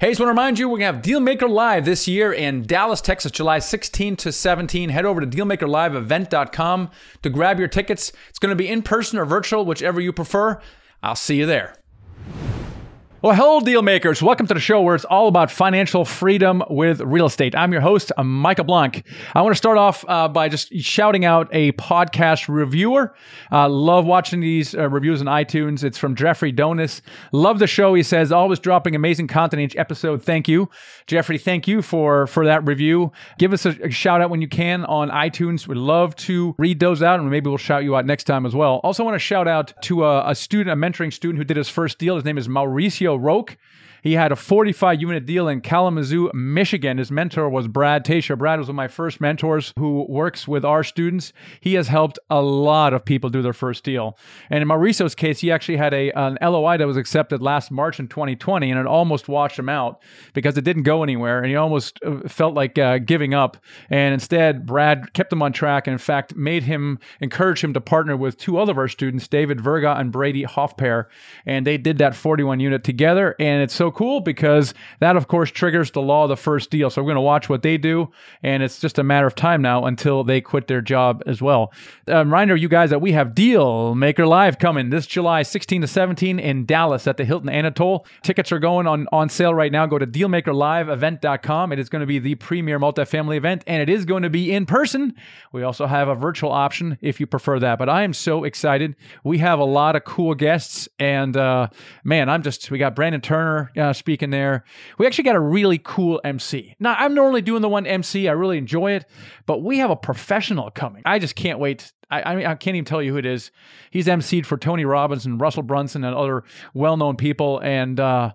Hey, just want to remind you, we're going to have Dealmaker Live this year in Dallas, Texas, July 16 to 17. Head over to dealmakerliveevent.com to grab your tickets. It's going to be in person or virtual, whichever you prefer. I'll see you there. Well, hello, deal makers. Welcome to the show where it's all about financial freedom with real estate. I'm your host, Michael Blank. I want to start off uh, by just shouting out a podcast reviewer. Uh, love watching these uh, reviews on iTunes. It's from Jeffrey Donis. Love the show. He says, always dropping amazing content each episode. Thank you. Jeffrey, thank you for, for that review. Give us a, a shout out when you can on iTunes. We'd love to read those out and maybe we'll shout you out next time as well. Also want to shout out to a, a student, a mentoring student who did his first deal. His name is Mauricio Roque. He had a 45 unit deal in Kalamazoo, Michigan. His mentor was Brad Tasha. Brad was one of my first mentors who works with our students. He has helped a lot of people do their first deal. And in Mauricio's case, he actually had a an LOI that was accepted last March in 2020, and it almost washed him out because it didn't go anywhere, and he almost uh, felt like uh, giving up. And instead, Brad kept him on track, and in fact, made him encourage him to partner with two other of our students, David Verga and Brady Hoffpair, and they did that 41 unit together. And it's so cool because that, of course, triggers the law of the first deal. So we're going to watch what they do, and it's just a matter of time now until they quit their job as well. A reminder, you guys, that we have Deal Maker Live coming this July 16 to 17 in Dallas at the Hilton Anatole. Tickets are going on on sale right now. Go to dealmakerliveevent.com. It is going to be the premier multifamily event, and it is going to be in person. We also have a virtual option if you prefer that. But I am so excited. We have a lot of cool guests, and uh, man, I'm just we got Brandon Turner uh, speaking there. We actually got a really cool MC. Now, I'm normally doing the one MC. I really enjoy it, but we have a professional coming. I just can't wait. I, I, mean, I can't even tell you who it is. He's MC'd for Tony Robbins and Russell Brunson and other well-known people, and uh,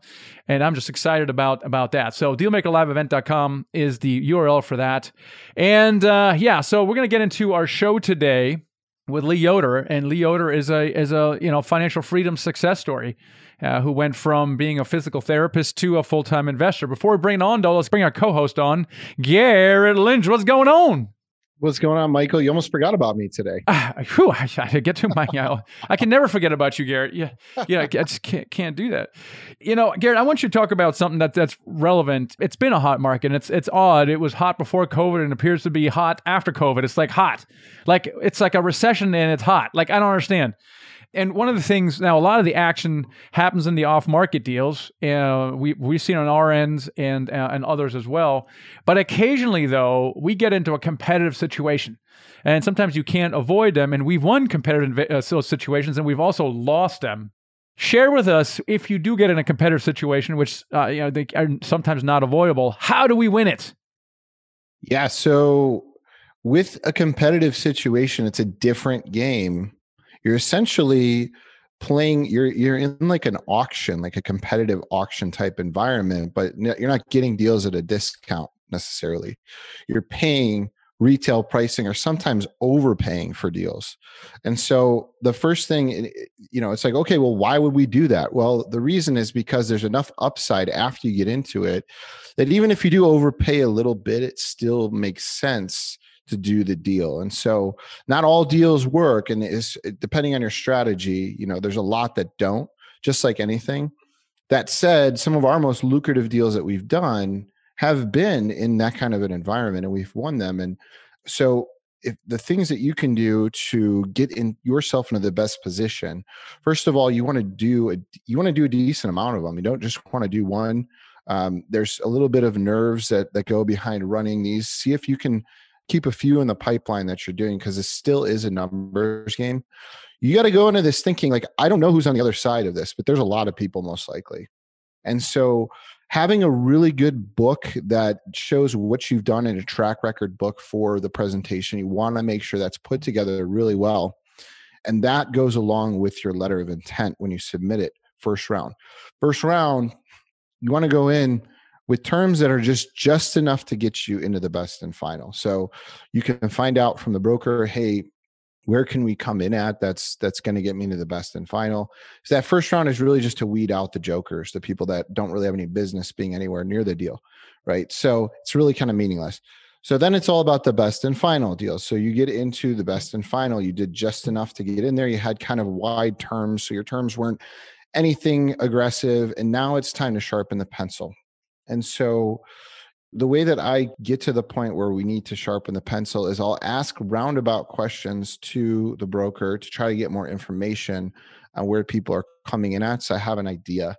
and I'm just excited about about that. So DealmakerLiveEvent.com is the URL for that, and uh, yeah, so we're gonna get into our show today with Lee Yoder, and Lee Yoder is a is a you know financial freedom success story. Uh, who went from being a physical therapist to a full time investor. Before we bring it on, though, let's bring our co host on, Garrett Lynch. What's going on? What's going on, Michael? You almost forgot about me today. Uh, whew, I, I get to my. You know, I can never forget about you, Garrett. Yeah, yeah, I just can't, can't do that. You know, Garrett, I want you to talk about something that that's relevant. It's been a hot market. And it's it's odd. It was hot before COVID and appears to be hot after COVID. It's like hot, like it's like a recession and it's hot. Like I don't understand and one of the things now, a lot of the action happens in the off-market deals. Uh, we we've seen on our ends and uh, and others as well. But occasionally, though, we get into a competitive situation, and sometimes you can't avoid them. And we've won competitive uh, situations, and we've also lost them. Share with us if you do get in a competitive situation, which uh, you know they are sometimes not avoidable. How do we win it? Yeah, so with a competitive situation, it's a different game you're essentially playing you're you're in like an auction like a competitive auction type environment but you're not getting deals at a discount necessarily. You're paying retail pricing or sometimes overpaying for deals. And so the first thing you know it's like okay well why would we do that? Well the reason is because there's enough upside after you get into it that even if you do overpay a little bit it still makes sense to do the deal. And so not all deals work and is depending on your strategy, you know, there's a lot that don't, just like anything. That said, some of our most lucrative deals that we've done have been in that kind of an environment and we've won them and so if the things that you can do to get in yourself into the best position first of all you want to do a you want to do a decent amount of them you don't just want to do one um, there's a little bit of nerves that that go behind running these see if you can keep a few in the pipeline that you're doing because it still is a numbers game. You got to go into this thinking like, I don't know who's on the other side of this, but there's a lot of people most likely. And so having a really good book that shows what you've done in a track record book for the presentation, you want to make sure that's put together really well. And that goes along with your letter of intent when you submit it first round. First round, you want to go in with terms that are just just enough to get you into the best and final. So you can find out from the broker, hey, where can we come in at that's that's going to get me into the best and final? So that first round is really just to weed out the jokers the people that don't really have any business being anywhere near the deal right? So it's really kind of meaningless. So then it's all about the best and final deal. So you get into the best and final you did just enough to get in there you had kind of wide terms so your terms weren't anything aggressive and now it's time to sharpen the pencil And so the way that I get to the point where we need to sharpen the pencil is I'll ask roundabout questions to the broker to try to get more information on where people are coming in at. So I have an idea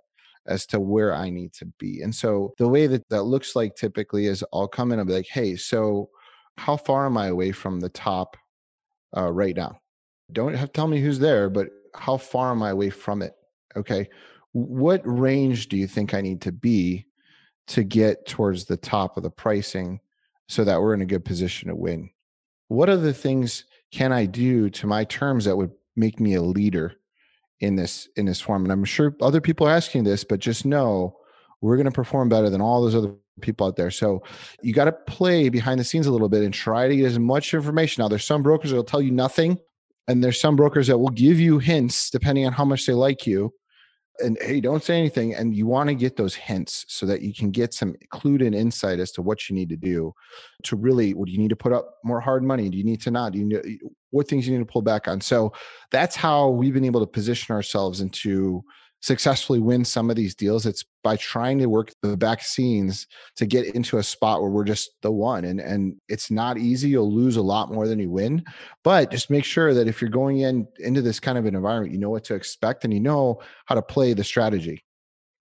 as to where I need to be. And so the way that that looks like typically is I'll come in and be like, hey, so how far am I away from the top uh, right now? Don't have tell me who's there, but how far am I away from it? Okay. What range do you think I need to be to get towards the top of the pricing so that we're in a good position to win? What other things can I do to my terms that would make me a leader in this in this form? And I'm sure other people are asking this, but just know we're going to perform better than all those other people out there. So you got to play behind the scenes a little bit and try to get as much information. Now, there's some brokers that will tell you nothing, and there's some brokers that will give you hints depending on how much they like you and hey, don't say anything. And you want to get those hints so that you can get some clued in insight as to what you need to do to really, what do you need to put up more hard money? Do you need to not? Do you need, what things you need to pull back on? So that's how we've been able to position ourselves into successfully win some of these deals it's by trying to work the back scenes to get into a spot where we're just the one and and it's not easy you'll lose a lot more than you win but just make sure that if you're going in into this kind of an environment you know what to expect and you know how to play the strategy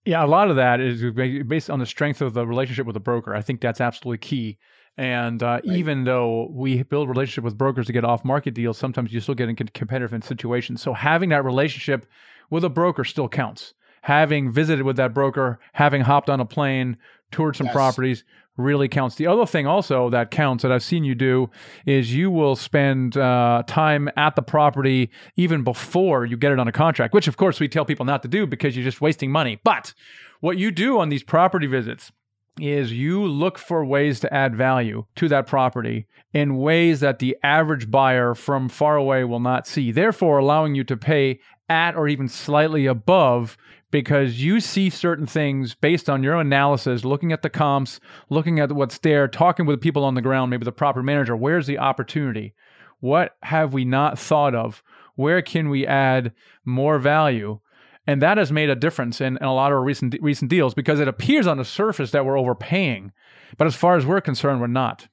yeah a lot of that is based on the strength of the relationship with the broker i think that's absolutely key and uh, right. even though we build relationship with brokers to get off market deals, sometimes you still get in competitive situations. So having that relationship with a broker still counts. Having visited with that broker, having hopped on a plane, toured some yes. properties really counts. The other thing also that counts that I've seen you do is you will spend uh, time at the property even before you get it on a contract, which of course we tell people not to do because you're just wasting money. But what you do on these property visits is you look for ways to add value to that property in ways that the average buyer from far away will not see, therefore allowing you to pay at or even slightly above because you see certain things based on your analysis, looking at the comps, looking at what's there, talking with the people on the ground, maybe the property manager. Where's the opportunity? What have we not thought of? Where can we add more value? And that has made a difference in, in a lot of recent recent deals because it appears on the surface that we're overpaying, but as far as we're concerned, we're not.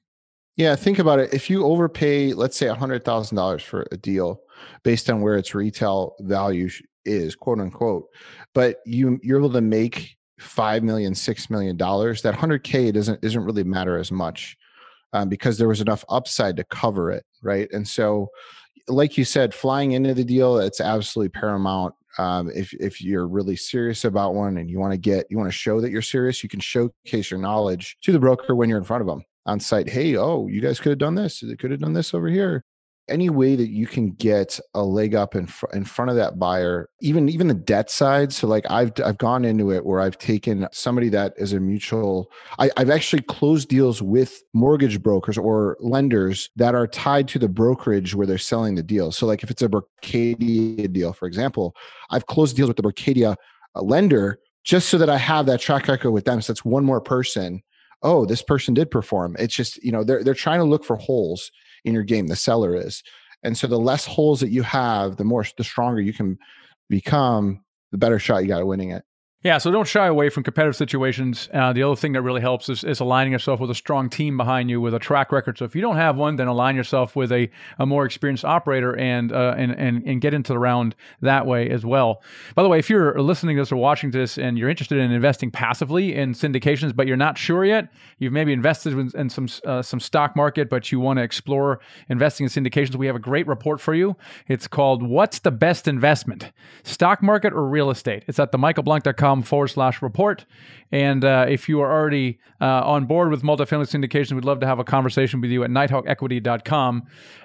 Yeah, think about it. If you overpay, let's say hundred thousand dollars for a deal, based on where its retail value is, quote unquote, but you you're able to make five million, six million dollars, that hundred k doesn't doesn't really matter as much um, because there was enough upside to cover it, right? And so, like you said, flying into the deal, it's absolutely paramount um, if if you're really serious about one and you want to get you want to show that you're serious, you can showcase your knowledge to the broker when you're in front of them on site. Hey, oh, you guys could have done this. They could have done this over here any way that you can get a leg up in, fr- in front of that buyer even even the debt side so like i've i've gone into it where i've taken somebody that is a mutual I, i've actually closed deals with mortgage brokers or lenders that are tied to the brokerage where they're selling the deal. So like if it's a berkadia deal for example i've closed deals with the berkadia uh, lender just so that i have that track record with them. So that's one more person. Oh this person did perform. It's just you know they're they're trying to look for holes in your game the seller is. And so the less holes that you have the more the stronger you can become the better shot you got at winning it yeah, so don't shy away from competitive situations. Uh, the other thing that really helps is, is, aligning yourself with a strong team behind you with a track record. So if you don't have one, then align yourself with a, a more experienced operator and, uh, and and and get into the round that way as well. By the way, if you're listening to this or watching this and you're interested in investing passively in syndications, but you're not sure yet, you've maybe invested in, in some uh, some stock market, but you want to explore investing in syndications, we have a great report for you. It's called "What's the Best Investment: Stock Market or Real Estate?" It's at themichaelblank.com forward slash report. And uh, if you are already uh, on board with multifamily syndication, we'd love to have a conversation with you at nighthawkequity.com.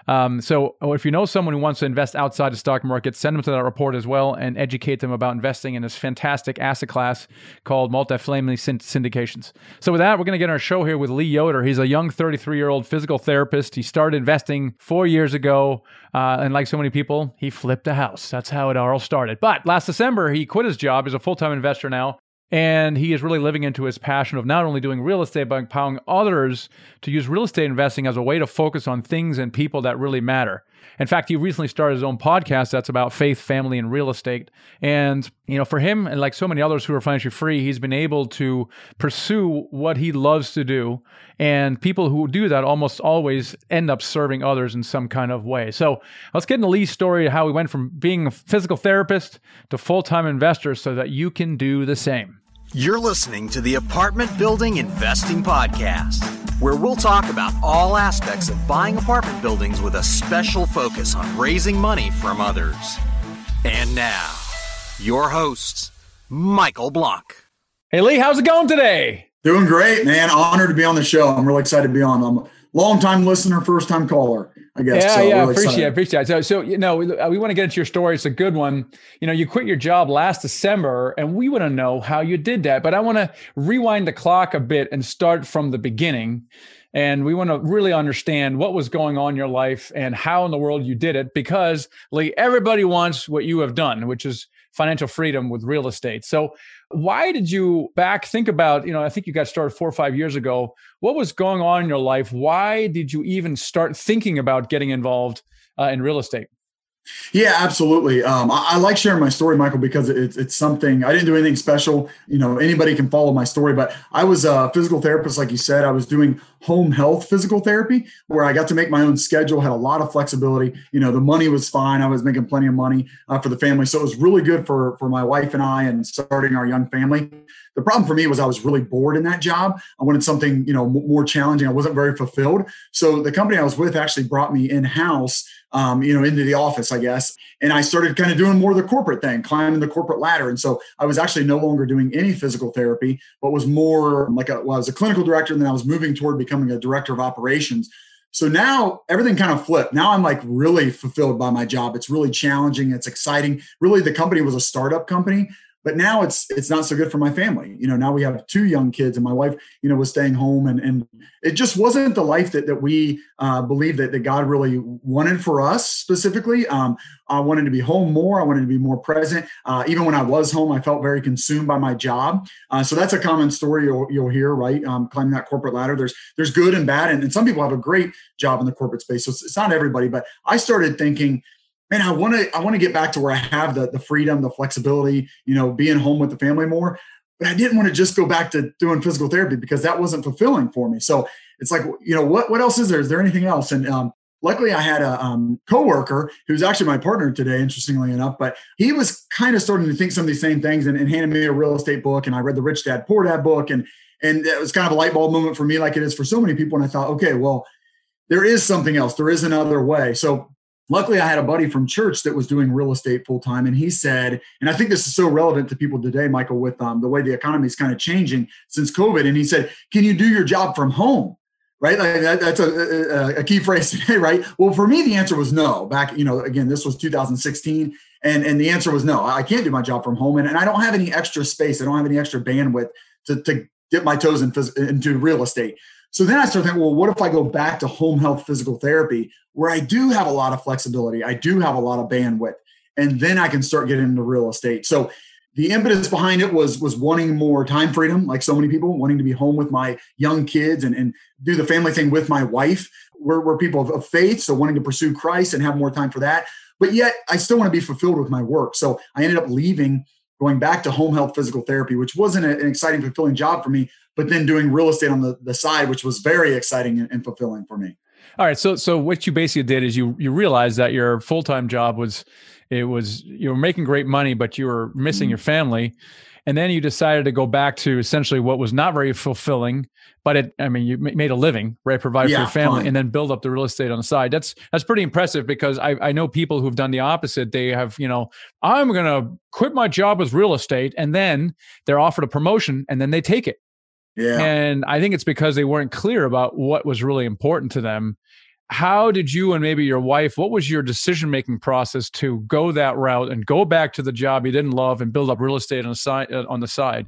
Um, so if you know someone who wants to invest outside the stock market, send them to that report as well and educate them about investing in this fantastic asset class called multifamily syndications. So with that, we're going to get our show here with Lee Yoder. He's a young 33-year-old physical therapist. He started investing four years ago. Uh, and like so many people, he flipped a house. That's how it all started. But last December, he quit his job. He's a full-time investor now and he is really living into his passion of not only doing real estate, but empowering others to use real estate investing as a way to focus on things and people that really matter. In fact, he recently started his own podcast that's about faith, family, and real estate. And, you know, for him and like so many others who are financially free, he's been able to pursue what he loves to do. And people who do that almost always end up serving others in some kind of way. So let's get into Lee's story of how he went from being a physical therapist to full time investor so that you can do the same. You're listening to the Apartment Building Investing Podcast, where we'll talk about all aspects of buying apartment buildings with a special focus on raising money from others. And now, your host, Michael Blank. Hey, Lee, how's it going today? Doing great, man. Honored to be on the show. I'm really excited to be on. I'm a long time listener, first time caller. I guess. Yeah, so yeah, really appreciate, excited. appreciate. it. So, so you know, we, uh, we want to get into your story. It's a good one. You know, you quit your job last December, and we want to know how you did that. But I want to rewind the clock a bit and start from the beginning. And we want to really understand what was going on in your life and how in the world you did it. Because Lee, everybody wants what you have done, which is financial freedom with real estate. So, why did you back think about? You know, I think you got started four or five years ago. What was going on in your life? Why did you even start thinking about getting involved uh, in real estate? Yeah, absolutely. Um, I, I, like sharing my story, Michael, because it's it's something I didn't do anything special. You know, anybody can follow my story, but I was a physical therapist, like you said. I was doing home health physical therapy, where I got to make my own schedule, had a lot of flexibility. You know, the money was fine. I was making plenty of money uh, for the family, so it was really good for for my wife and I, and starting our young family. The problem for me was I was really bored in that job. I wanted something, you know, more challenging. I wasn't very fulfilled. So the company I was with actually brought me in house um, you know, into the office, I guess. And I started kind of doing more of the corporate thing, climbing the corporate ladder. And so I was actually no longer doing any physical therapy, but was more like a, well, I was a clinical director, and then I was moving toward becoming a director of operations. So now everything kind of flipped. Now I'm like really fulfilled by my job. It's really challenging. It's exciting. Really, the company was a startup company but now it's it's not so good for my family. You know now we have two young kids and my wife you know was staying home and and it just wasn't the life that that we uh, believed that, that god really wanted for us specifically. Um, i wanted to be home more. I wanted to be more present. Uh, even when i was home i felt very consumed by my job. Uh, so that's a common story you'll, you'll hear right? Um, climbing that corporate ladder. There's there's good and bad and, and some people have a great job in the corporate space. So it's, it's not everybody but i started thinking man, I want to I want to get back to where I have the the freedom, the flexibility, you know, being home with the family more. But I didn't want to just go back to doing physical therapy because that wasn't fulfilling for me. So it's like, you know, what what else is there? Is there anything else? And um, luckily, I had a um, coworker who's actually my partner today, interestingly enough. But he was kind of starting to think some of these same things and, and handed me a real estate book. And I read the Rich Dad Poor Dad book, and and it was kind of a light bulb moment for me, like it is for so many people. And I thought, okay, well, there is something else. There is another way. So luckily i had a buddy from church that was doing real estate full time and he said and i think this is so relevant to people today michael with um, the way the economy is kind of changing since covid and he said can you do your job from home? Right? Like that, that's a, a, a, key phrase today right? Well for me the answer was no. Back you know again this was 2016 and and the answer was no. I can't do my job from home and, and i don't have any extra space. I don't have any extra bandwidth to, to dip my toes in, into real estate so then I started thinking, well, what if I go back to home health physical therapy where I do have a lot of flexibility, I do have a lot of bandwidth, and then I can start getting into real estate. So the impetus behind it was was wanting more time freedom, like so many people, wanting to be home with my young kids and, and do the family thing with my wife. We're, we're people of, of faith, so wanting to pursue Christ and have more time for that. But yet I still want to be fulfilled with my work. So I ended up leaving going back to home health physical therapy, which wasn't an exciting, fulfilling job for me, but then doing real estate on the, the side, which was very exciting and, and fulfilling for me. All right. So so what you basically did is you you realized that your full time job was it was you were making great money, but you were missing mm-hmm. your family. And then you decided to go back to essentially what was not very fulfilling, but it, I mean, you made a living, right? Provide yeah, for your family fine. and then build up the real estate on the side. That's, that's pretty impressive because I, I know people who've done the opposite. They have, you know, I'm going to quit my job with real estate and then they're offered a promotion and then they take it. Yeah. And I think it's because they weren't clear about what was really important to them. How did you and maybe your wife what was your decision making process to go that route and go back to the job you didn't love and build up real estate on the side uh, on the side?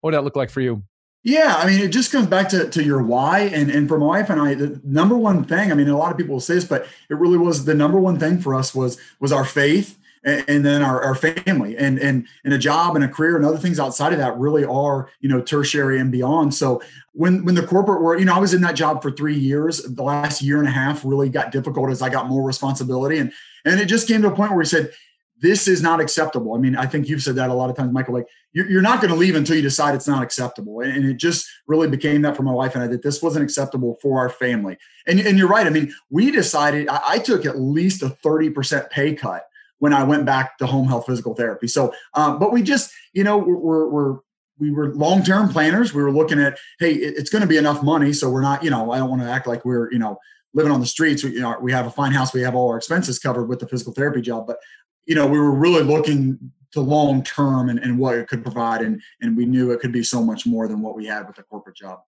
What did that look like for you? Yeah i mean it just comes back to, to your why. And and for my wife and i the number one thing i mean a lot of people will say this but it really was the number one thing for us was was our faith and, and then our, our family and, and, and a job and a career and other things outside of that really are, you know, tertiary and beyond. So when, when the corporate world, you know, I was in that job for three years, the last year and a half really got difficult as I got more responsibility. And, and it just came to a point where we said, this is not acceptable. I mean, I think you've said that a lot of times, Michael. Like, you're, you're not going to leave until you decide it's not acceptable. And, it just really became that for my wife and I that this wasn't acceptable for our family. And, and you're right. I mean, we decided I took at least a 30% pay cut when I went back to home health physical therapy. So, um, but we just, you know, we're, we're, we were long-term planners. We were looking at, hey, it's going to be enough money, so we're not, you know, I don't want to act like we're, you know, living on the streets. We, you know, we have a fine house. We have all our expenses covered with the physical therapy job, but you know, we were really looking to long term and, and what it could provide, and and we knew it could be so much more than what we had with the corporate job.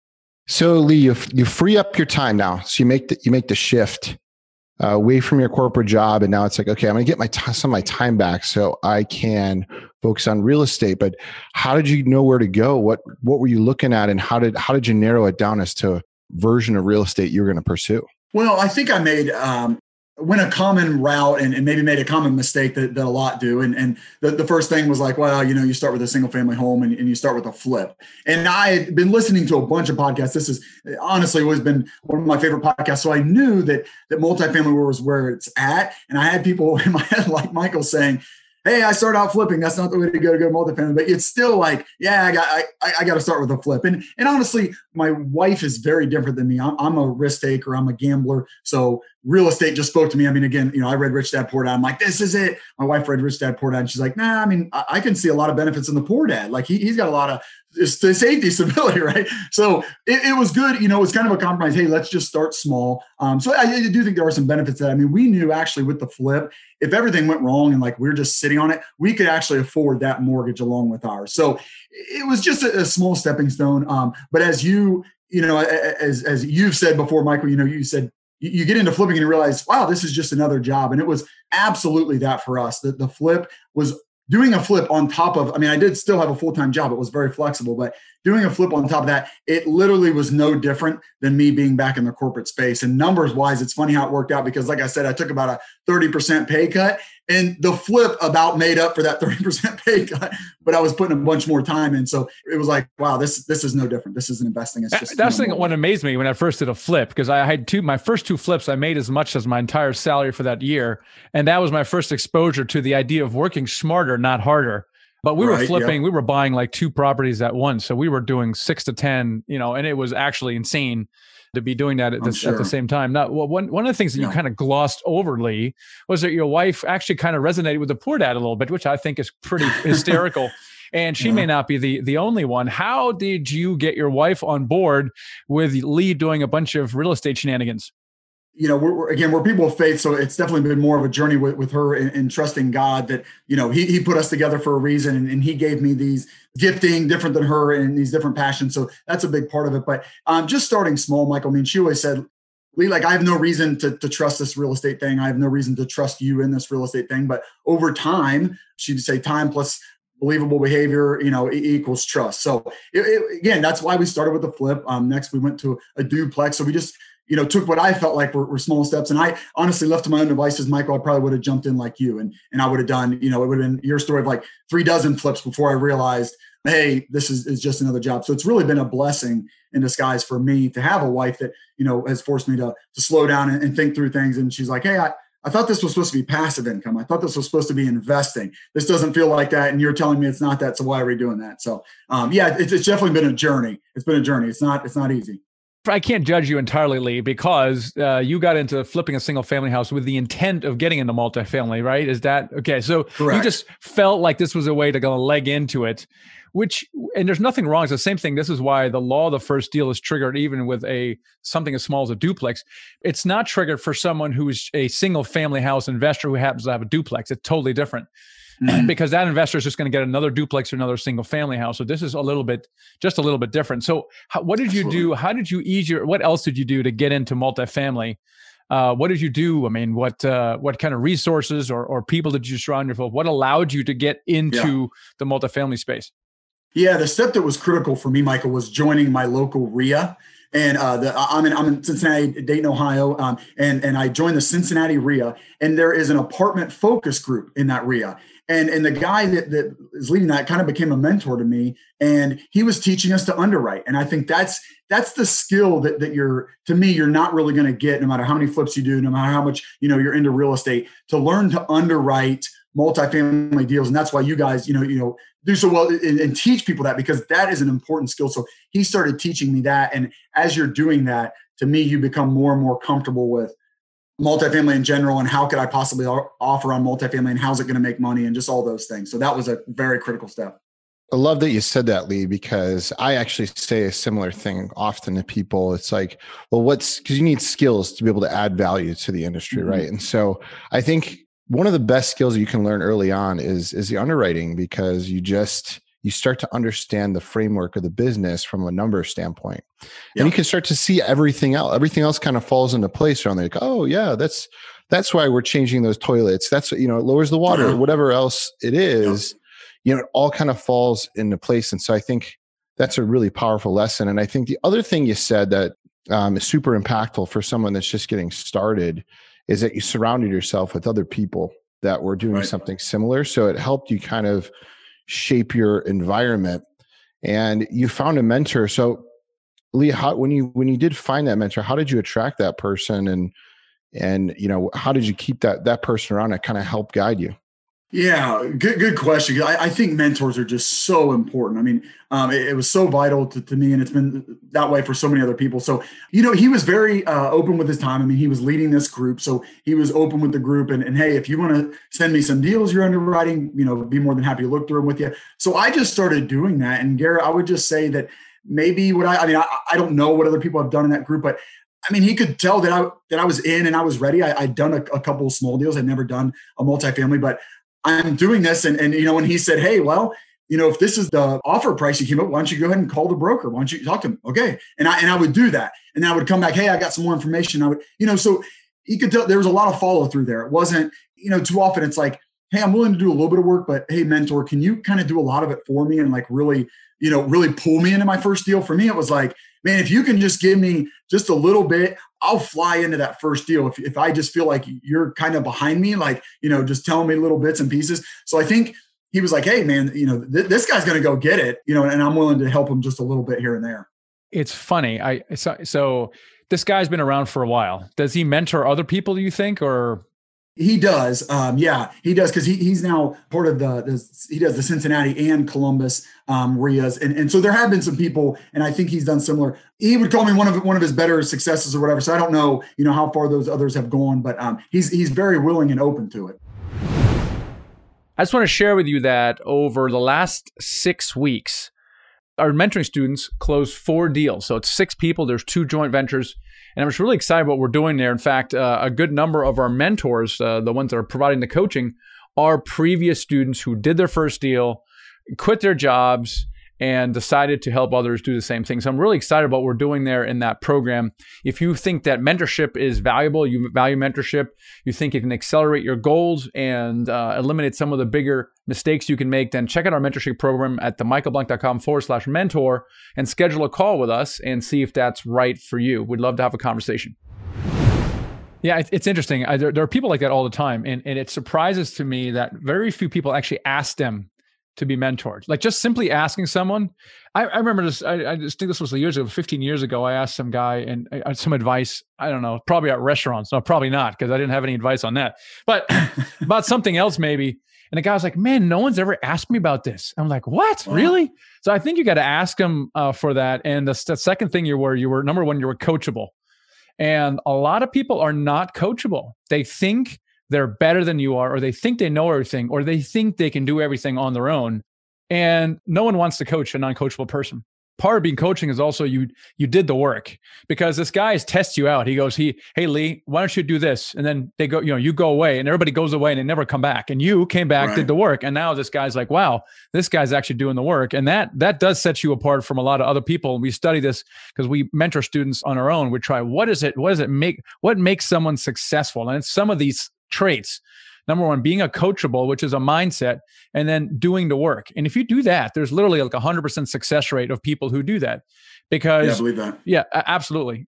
So Lee, you you free up your time now. So you make the you make the shift uh, away from your corporate job, and now it's like, okay, I'm going to get my t- some of my time back so I can focus on real estate. But how did you know where to go? What what were you looking at, and how did how did you narrow it down as to version of real estate you were going to pursue? Well, I think I made um, went a common route and, and, maybe made a common mistake that, that a lot do. And, and the, the first thing was like, well, you know, you start with a single family home and, and you start with a flip. And I had been listening to a bunch of podcasts. This is honestly always been one of my favorite podcasts. So I knew that that multifamily was where it's at. And I had people in my head like Michael saying, hey, I start out flipping. That's not the way to go to go multifamily. But it's still like, yeah, I got I, I got to start with a flip. And and honestly, my wife is very different than me. I'm, I'm, a risk taker. I'm a gambler. So real estate just spoke to me. I mean, again, you know, I read Rich Dad Poor Dad. I'm like, this is it. My wife read Rich Dad Poor Dad. And she's like, nah. I mean, I, I can see a lot of benefits in the Poor Dad. Like he, he's got a lot of the safety stability, right? So it, it, was good. You know, it was kind of a compromise. Hey, let's just start small. Um, so I, I, do think there are some benefits that I mean, we knew actually with the flip, if everything went wrong and like we're just sitting on it, we could actually afford that mortgage along with ours. So it was just a, a small stepping stone. Um, but as you, you know, as as you've said before, Michael, you know, you said you get into flipping and you realize, wow, this is just another job. And it was absolutely that for us. That the flip was doing a flip on top of, I mean, I did still have a full time job. It was very flexible, but doing a flip on top of that, it literally was no different than me being back in the corporate space. And numbers wise, it's funny how it worked out because, like I said, I took about a 30% pay cut, and the flip about made up for that 30% pay cut, but I was putting a bunch more time in. So it was like, wow, this this is no different. This isn't investing. It's just that's the thing what amazed me when I first did a flip because I had two my first two flips, I made as much as my entire salary for that year. And that was my first exposure to the idea of working smarter, not harder. But we right, were flipping, we were buying like two properties at once. So we were doing six to 10, you know, and it was actually insane to be doing that at, the, sure. at the same time. Now, well, one, one of the things that yeah. you kind of glossed overly was that your wife actually kind of resonated with the poor dad a little bit, which I think is pretty hysterical. And she yeah. may not be the the only one. How did you get your wife on board with Lee doing a bunch of real estate shenanigans? You know, we're, we're, again, we're people of faith, so it's definitely been more of a journey with, with her in, trusting God that you know he, he put us together for a reason, and, and, he gave me these gifting different than her and these different passions. So that's a big part of it. But um, just starting small, Michael. I mean, she always said, "Lee, like I have no reason to, to trust this real estate thing. I have no reason to trust you in this real estate thing." But over time, she'd say, "Time plus believable behavior, you know, equals trust." So it, it, again, that's why we started with the flip. Um, next, we went to a duplex. So we just you know, took what I felt like were, were, small steps. And I honestly left to my own devices, Michael, I probably would have jumped in like you and, and I would have done, you know, it would have been your story of like three dozen flips before I realized, hey, this is, is just another job. So it's really been a blessing in disguise for me to have a wife that, you know, has forced me to, to slow down and, and think through things. And she's like, hey, I, I thought this was supposed to be passive income. I thought this was supposed to be investing. This doesn't feel like that. And you're telling me it's not that. So why are we doing that? So um, yeah, it's, it's definitely been a journey. It's been a journey. It's not, it's not easy. I can't judge you entirely, Lee, because uh, you got into flipping a single family house with the intent of getting into multifamily, right? Is that okay? So Correct. you just felt like this was a way to go leg into it, which and there's nothing wrong. It's the same thing. This is why the law of the first deal is triggered even with a something as small as a duplex. It's not triggered for someone who's a single family house investor who happens to have a duplex. It's totally different. Because that investor is just going to get another duplex or another single family house. So this is a little bit, just a little bit different. So how, what did you Absolutely. do? How did you ease your? What else did you do to get into multifamily? Uh, what did you do? I mean, what uh, what kind of resources or or people did you surround yourself? What allowed you to get into yeah. the multifamily space? Yeah, the step that was critical for me, Michael, was joining my local RIA and uh, the, I'm in I'm in Cincinnati, Dayton, Ohio, um, and and I joined the Cincinnati RIA, and there is an apartment focus group in that RIA, and and the guy that, that is leading that kind of became a mentor to me and he was teaching us to underwrite. And i think that's that's the skill that, that you're to me you're not really going to get no matter how many flips you do no matter how much you know you're into real estate to learn to underwrite multifamily deals and that's why you guys you know you know do so well and, and teach people that because that is an important skill so he started teaching me that and as you're doing that to me you become more and more comfortable with multifamily in general and how could I possibly offer on multifamily and how's it going to make money and just all those things. So that was a very critical step. I love that you said that, Lee, because I actually say a similar thing often to people. It's like, well, what's because you need skills to be able to add value to the industry, mm-hmm. right? And so I think one of the best skills you can learn early on is is the underwriting because you just you start to understand the framework of the business from a number standpoint. And you can start to see everything else. Everything else kind of falls into place around there. Like, oh yeah, that's that's why we're changing those toilets. That's you know, it lowers the water, uh-huh. whatever else it is, you know, it all kind of falls into place. And so I think that's a really powerful lesson. And I think the other thing you said that um, is super impactful for someone that's just getting started is that you surrounded yourself with other people that were doing right. something similar. So it helped you kind of shape your environment and you found a mentor so lee how when you when you did find that mentor how did you attract that person and and you know how did you keep that that person around to kind of help guide you yeah, good good question. I, I, think mentors are just so important. I mean, um, it, it, was so vital to, to, me, and it's been that way for so many other people. So, you know, he was very uh, open with his time. I mean, he was leading this group, so he was open with the group. And, and hey, if you want to send me some deals you're underwriting, you know, be more than happy to look through them with you. So I just started doing that. And Garrett, I would just say that maybe what I, I mean, I, I don't know what other people have done in that group, but I mean, he could tell that I that I was in and I was ready. I, had done a, a couple of small deals. I'd never done a multifamily, but I'm doing this. And, and, you know, when he said, Hey, well, you know, if this is the offer price you came up, why don't you go ahead and call the broker? Why don't you talk to him? Okay. And I, and I would do that. And I would come back, Hey, I got some more information. I would, you know, so he could tell there was a lot of follow through there. It wasn't, you know, too often it's like, Hey, I'm willing to do a little bit of work, but Hey, mentor, can you kind of do a lot of it for me and like really, you know, really pull me into my first deal? For me, it was like, man, if you can just give me just a little bit, I'll fly into that first deal. If, if I just feel like you're kind of behind me, like, you know, just telling me little bits and pieces. So I think he was like, hey, man, you know, th- this guy's going to go get it, you know, and I'm willing to help him just a little bit here and there. It's funny. I, so, so this guy's been around for a while. Does he mentor other people, do you think, or he does. Um, yeah, he does because he, he's now part of the, the, he does the Cincinnati and Columbus um, RIAs, and and so there have been some people, and I think he's done similar. He would call me one of one of his better successes or whatever. So I don't know, you know, how far those others have gone, but um, he's he's very willing and open to it. I just want to share with you that over the last six weeks, our mentoring students closed four deals. So it's six people. There's two joint ventures. And I'm just really excited what we're doing there. In fact, uh, a good number of our mentors, uh, the ones that are providing the coaching, are previous students who did their first deal, quit their jobs, and decided to help others do the same thing. So I'm really excited about what we're doing there in that program. If you think that mentorship is valuable, you value mentorship, you think it can accelerate your goals and uh, eliminate some of the bigger mistakes you can make, then check out our mentorship program at themichaelblank.com forward slash mentor and schedule a call with us and see if that's right for you. We'd love to have a conversation. Yeah, it's interesting. there, are people like that all the time. And, and it surprises to me that very few people actually ask them to be mentored. Like just simply asking someone. I, I remember this. I, I, just think this was a years ago, 15 years ago. I asked some guy and I, uh, some advice. I don't know, probably at restaurants. No, probably not because I didn't have any advice on that. But about something else maybe. And the guy was like, "Man, no one's ever asked me about this." I'm like, "What? Really?" So I think you got to ask them uh, for that. And the, the second thing you were, you were number one, you were coachable. And a lot of people are not coachable. They think they're better than you are, or they think they know everything, or they think they can do everything on their own. And no one wants to coach a non-coachable person. Part of being coaching is also you you did the work because this guy is tests you out. He goes, he, hey Lee, why don't you do this? And then they go, you know, you go away and everybody goes away and they never come back. And you came back, right. did the work. And now this guy's like, wow, this guy's actually doing the work. And that that does set you apart from a lot of other people. And we study this because we mentor students on our own. We try what is it, what does it make, what makes someone successful? And it's some of these traits. Number one, being a coachable, which is a mindset, and then doing the work. And if you do that, there's literally like a 100% success rate of people who do that. because yeah, I believe that. Yeah, absolutely.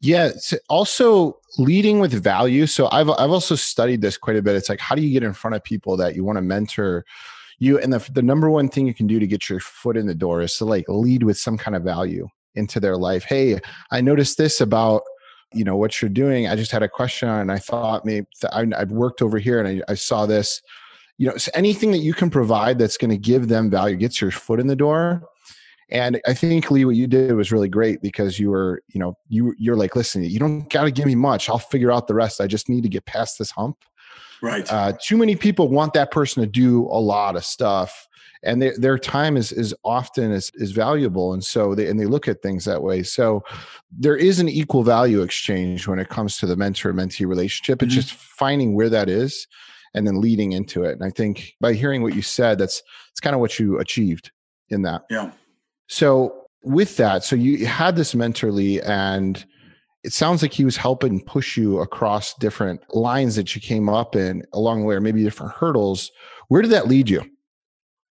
Yeah, also leading with value. So I've I've also studied this quite a bit. It's like how do you get in front of people that you want to mentor you and the the number one thing you can do to get your foot in the door is to like lead with some kind of value into their life. Hey, I noticed this about you know what you're doing. I just had a question on, and I thought maybe I, I've worked over here and I, I saw this. You know, so anything that you can provide that's going to give them value gets your foot in the door and I think Lee, what you did was really great because you were, you know, you you're like, listen, you don't got to give me much. I'll figure out the rest. I just need to get past this hump. Right. Uh, too many people want that person to do a lot of stuff, and their their time is is often is is valuable, and so they and they look at things that way. So there is an equal value exchange when it comes to the mentor mentee relationship. It's mm-hmm. just finding where that is and then leading into it. And I think by hearing what you said, that's it's kind of what you achieved in that. Yeah. So with that, so you had this mentorly and it sounds like he was helping push you across different lines that you came up in along the way, or maybe different hurdles. Where did that lead you?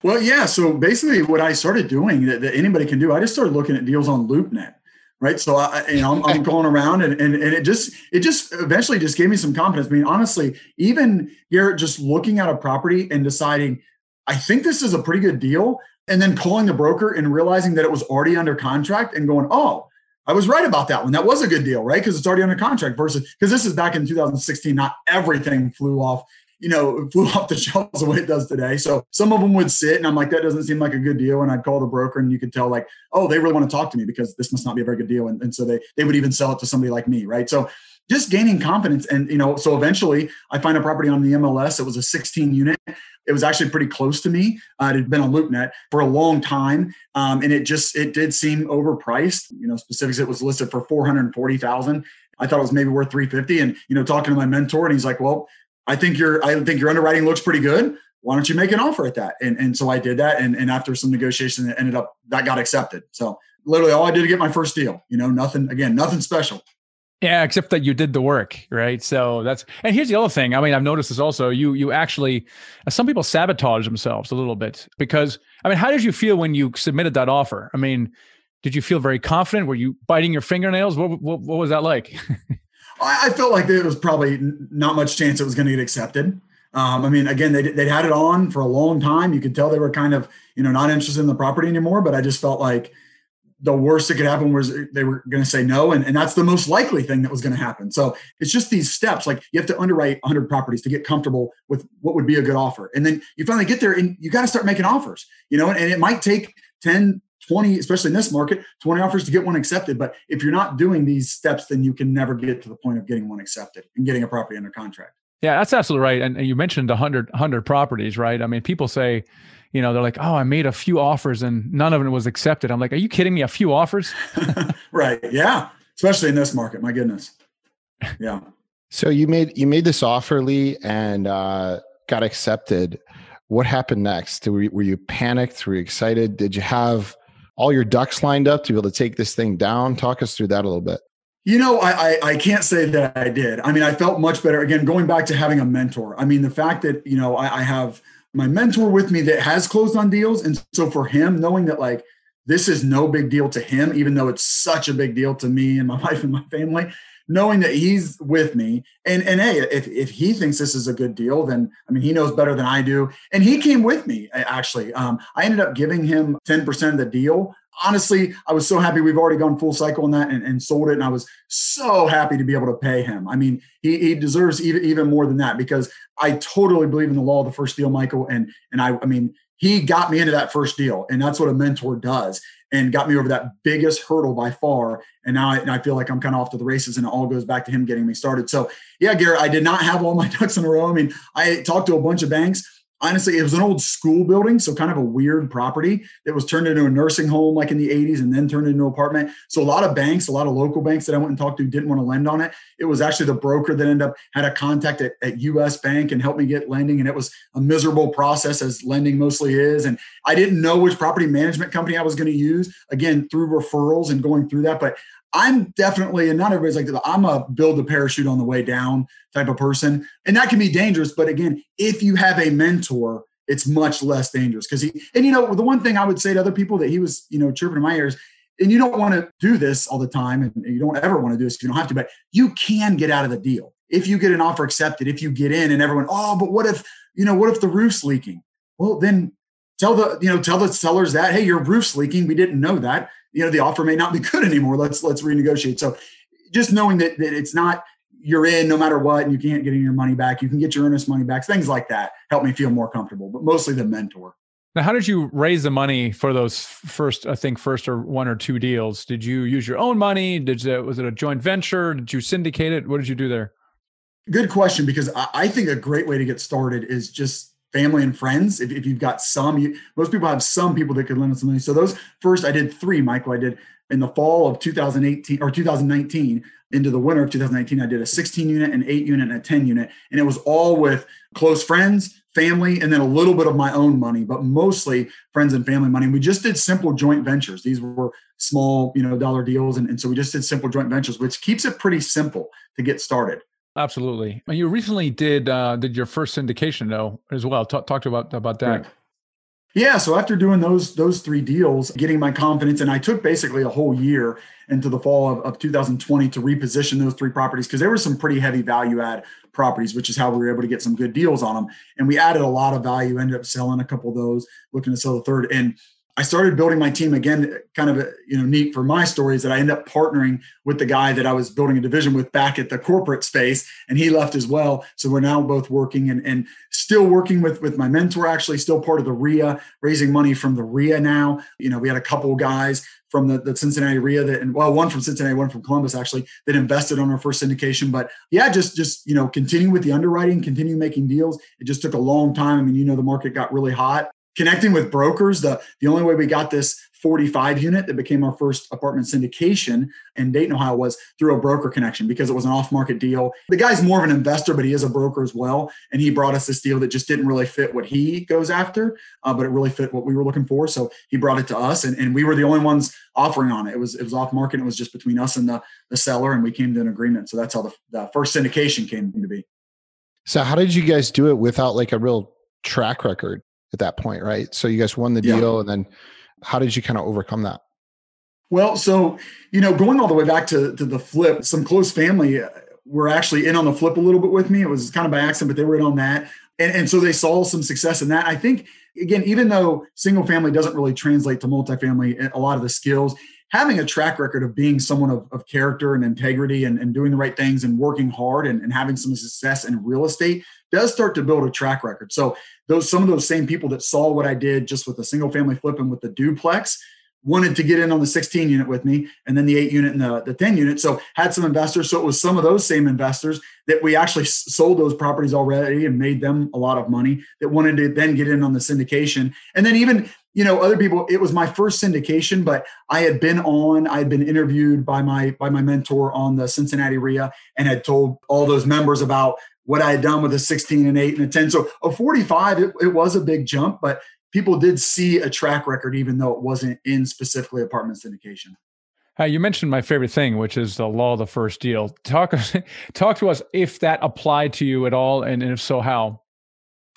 Well, yeah. So basically, what I started doing that, that anybody can do, I just started looking at deals on LoopNet, right? So I, you know, I'm, I'm going around, and, and and it just it just eventually just gave me some confidence. I mean, honestly, even you're just looking at a property and deciding, I think this is a pretty good deal and then calling the broker and realizing that it was already under contract and going, oh, I was right about that one. That was a good deal, right? Because it's already under contract versus because this is back in 2016. Not everything flew off, you know, flew off the shelves the way it does today. So some of them would sit, and I'm like, that doesn't seem like a good deal. And I'd call the broker, and you could tell, like, oh, they really want to talk to me because this must not be a very good deal. And, and so they they would even sell it to somebody like me, right? So just gaining confidence and you know so eventually i find a property on the mls it was a 16 unit it was actually pretty close to me uh, it had been on loopnet for a long time um, and it just it did seem overpriced you know specifics it was listed for 440000 i thought it was maybe worth 350 and you know talking to my mentor and he's like well i think your i think your underwriting looks pretty good why don't you make an offer at that and, and so i did that and, and after some negotiation it ended up that got accepted so literally all i did to get my first deal you know nothing again nothing special yeah, except that you did the work, right? So that's and here's the other thing. I mean, I've noticed this also. You you actually some people sabotage themselves a little bit because I mean, how did you feel when you submitted that offer? I mean, did you feel very confident? Were you biting your fingernails? What what, what was that like? I felt like there was probably not much chance it was going to get accepted. Um, I mean, again, they they'd had it on for a long time. You could tell they were kind of you know not interested in the property anymore. But I just felt like the worst that could happen was they were going to say no. And, and that's the most likely thing that was going to happen. So it's just these steps. Like you have to underwrite 100 properties to get comfortable with what would be a good offer. And then you finally get there and you got to start making offers, you know, and, and it might take 10, 20, especially in this market, 20 offers to get one accepted. But if you're not doing these steps, then you can never get to the point of getting one accepted and getting a property under contract. Yeah, that's absolutely right. And, and you mentioned 100, 100 properties, right? I mean, people say, you know, they're like, oh, I made a few offers and none of it was accepted. I'm like, are you kidding me? A few offers? right. Yeah. Especially in this market. My goodness. Yeah. So you made you made this offer, Lee, and uh, got accepted. What happened next? Were you, were you panicked? Were you excited? Did you have all your ducks lined up to be able to take this thing down? Talk us through that a little bit. You know, I, I, I can't say that I did. I mean, I felt much better. Again, going back to having a mentor. I mean, the fact that you know I, I have my mentor with me that has closed on deals. And so for him, knowing that like this is no big deal to him, even though it's such a big deal to me and my wife and my family, knowing that he's with me and and hey if, if he thinks this is a good deal then i mean he knows better than i do and he came with me actually um, i ended up giving him 10% of the deal honestly, I was so happy we've already gone full cycle on that and, and, sold it. And I was so happy to be able to pay him. I mean, he, he deserves even, even more than that because I totally believe in the law of the first deal, Michael. And, and I, I mean, he got me into that first deal and that's what a mentor does and got me over that biggest hurdle by far. And now I, and I feel like I'm kind of off to the races and it all goes back to him getting me started. So yeah, Garrett, I did not have all my ducks in a row. I mean, I talked to a bunch of banks honestly, it was an old school building, so kind of a weird property that was turned into a nursing home like in the 80s and then turned into an apartment. So a lot of banks, a lot of local banks that I went and talked to didn't want to lend on it. It was actually the broker that ended up had a contact at, at US Bank and helped me get lending. And it was a miserable process as lending mostly is. And I didn't know which property management company I was going to use, again, through referrals and going through that. But I'm definitely, and not everybody's like that. I'm a build a parachute on the way down type of person. And that can be dangerous. But again, if you have a mentor, it's much less dangerous because he, and you know, the one thing I would say to other people that he was, you know, chirping in my ears, and you don't want to do this all the time and you don't ever want to do this you don't have to, but you can get out of the deal. If you get an offer accepted, if you get in and everyone, oh, but what if, you know, what if the roof's leaking? Well, then tell the, you know, tell the sellers that, hey, your roof's leaking. We didn't know that. You know, the offer may not be good anymore. Let's let's renegotiate. So just knowing that, that it's not you're in no matter what and you can't get your money back. You can get your earnest money back. Things like that help me feel more comfortable, but mostly the mentor. Now, how did you raise the money for those first, I think, first or one or two deals? Did you use your own money? Did you, was it a joint venture? Did you syndicate it? What did you do there? Good question, because I think a great way to get started is just family and friends. If, if you've got some, you, most people have some people that could lend us money. So those first, I did three, Michael. I did in the fall of 2018 or 2019 into the winter of 2019. I did a 16 unit, an eight unit, and a 10 unit, and it was all with close friends family and then a little bit of my own money but mostly friends and family money and we just did simple joint ventures these were small you know dollar deals and, and so we just did simple joint ventures which keeps it pretty simple to get started absolutely and you recently did uh did your first syndication though as well talk, talk to about about that Correct. Yeah, so after doing those those three deals, getting my confidence, and I took basically a whole year into the fall of, of 2020 to reposition those three properties because there were some pretty heavy value add properties, which is how we were able to get some good deals on them. And we added a lot of value, ended up selling a couple of those, looking to sell the third. And I started building my team again. Kind of you know neat for my story is that I ended up partnering with the guy that I was building a division with back at the corporate space, and he left as well. So we're now both working and, and still working with with my mentor. Actually, still part of the RIA, raising money from the RIA now. You know, we had a couple guys from the, the Cincinnati RIA that, and well, one from Cincinnati, one from Columbus actually, that invested on our first syndication. But yeah, just just you know, continue with the underwriting, continue making deals. It just took a long time. I mean, you know, the market got really hot connecting with brokers the the only way we got this 45 unit that became our first apartment syndication in Dayton, Ohio was through a broker connection because it was an off market deal. The guy's more of an investor, but he is a broker as well. And he brought us this deal that just didn't really fit what he goes after, uh, but it really fit what we were looking for. So he brought it to us and, and we were the only ones offering on it. It was, it was off market. It was just between us and the, the seller and we came to an agreement. So that's how the, the first syndication came to be. So how did you guys do it without like a real track record? At that point, right? So you guys won the deal, yeah. and then how did you kind of overcome that? Well, so you know, going all the way back to to the flip, some close family uh, were actually in on the flip a little bit with me. It was kind of by accident, but they were in on that, and and so they saw some success in that. I think again, even though single family doesn't really translate to multifamily, eh, a lot of the skills having a track record of being someone of, of character and integrity and, and doing the right things and working hard and, and having some success in real estate does start to build a track record. So those some of those same people that saw what I did just with the single family flip and with the duplex wanted to get in on the 16 unit with me and then the 8 unit and the, the 10 unit. So had some investors. So it was some of those same investors that we actually sold those properties already and made them a lot of money that wanted to then get in on the syndication. And then even you know other people it was my first syndication but i had been on i had been interviewed by my by my mentor on the cincinnati ria and had told all those members about what I had done with a 16 and 8 and a 10. So a 45, it, it was a big jump, but people did see a track record, even though it wasn't in specifically apartment syndication. Uh, you mentioned my favorite thing, which is the law of the first deal. Talk, talk to us if that applied to you at all, and if so, how.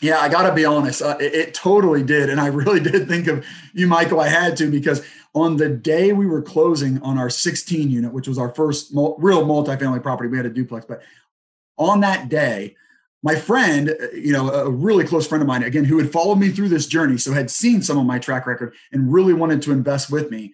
Yeah, I got to be honest. Uh, it, it, totally did, and I really did think of you, Michael. I had to because on the day we were closing on our 16 unit, which was our first mul- real multifamily property, we had a duplex. But on that day, my friend, uh, you know, a really close friend of mine, again, who had followed me through this journey, so had seen some of my track record and really wanted to invest with me.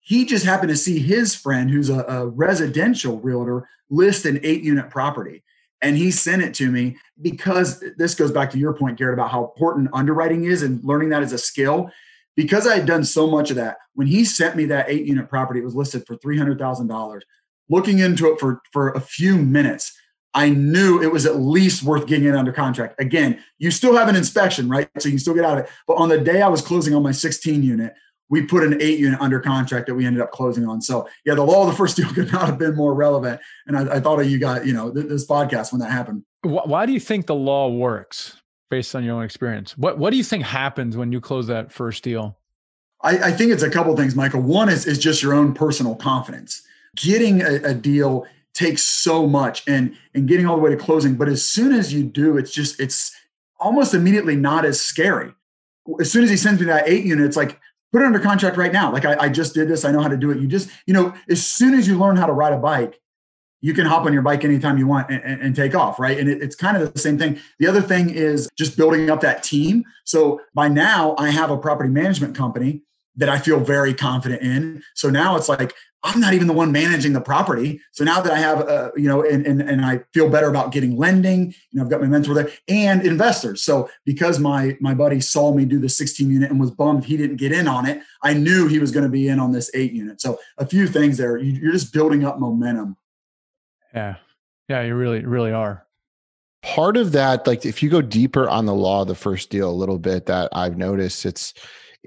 He just happened to see his friend, who's a, a residential realtor, list an eight unit property. And he sent it to me because this goes back to your point, Garrett, about how important underwriting is and learning that as a skill. Because I had done so much of that, when he sent me that eight unit property, it was listed for $300,000. Looking into it for, for a few minutes, I knew it was at least worth getting it under contract. Again, you still have an inspection, right? So you can still get out of it. But on the day I was closing on my 16 unit, we put an eight unit under contract that we ended up closing on. So yeah, the law of the first deal could not have been more relevant. And I, I thought of you got, you know, this podcast when that happened. Why do you think the law works based on your own experience? What What do you think happens when you close that first deal? I, I think it's a couple things, Michael. One is, is just your own personal confidence. Getting a, a deal takes so much and and getting all the way to closing but as soon as you do it's just it's almost immediately not as scary as soon as he sends me that eight unit it's like put it under contract right now. Like I, I just did this. I know how to do it. You just, you know, as soon as you learn how to ride a bike, you can hop on your bike anytime you want and, and, and take off, right? And it, it's kind of the same thing. The other thing is just building up that team. So by now, I have a property management company that I feel very confident in. So now it's like I'm not even the one managing the property. So now that I have, uh, you know, and, and, and I feel better about getting lending, you know, I've got my mentor there and investors. So because my, my buddy saw me do the 16 unit and was bummed he didn't get in on it, I knew he was going to be in on this eight unit. So a few things there, you, are just building up momentum. Yeah. Yeah. You really, really are. Part of that, like if you go deeper on the law of the first deal a little bit that I've noticed, it's,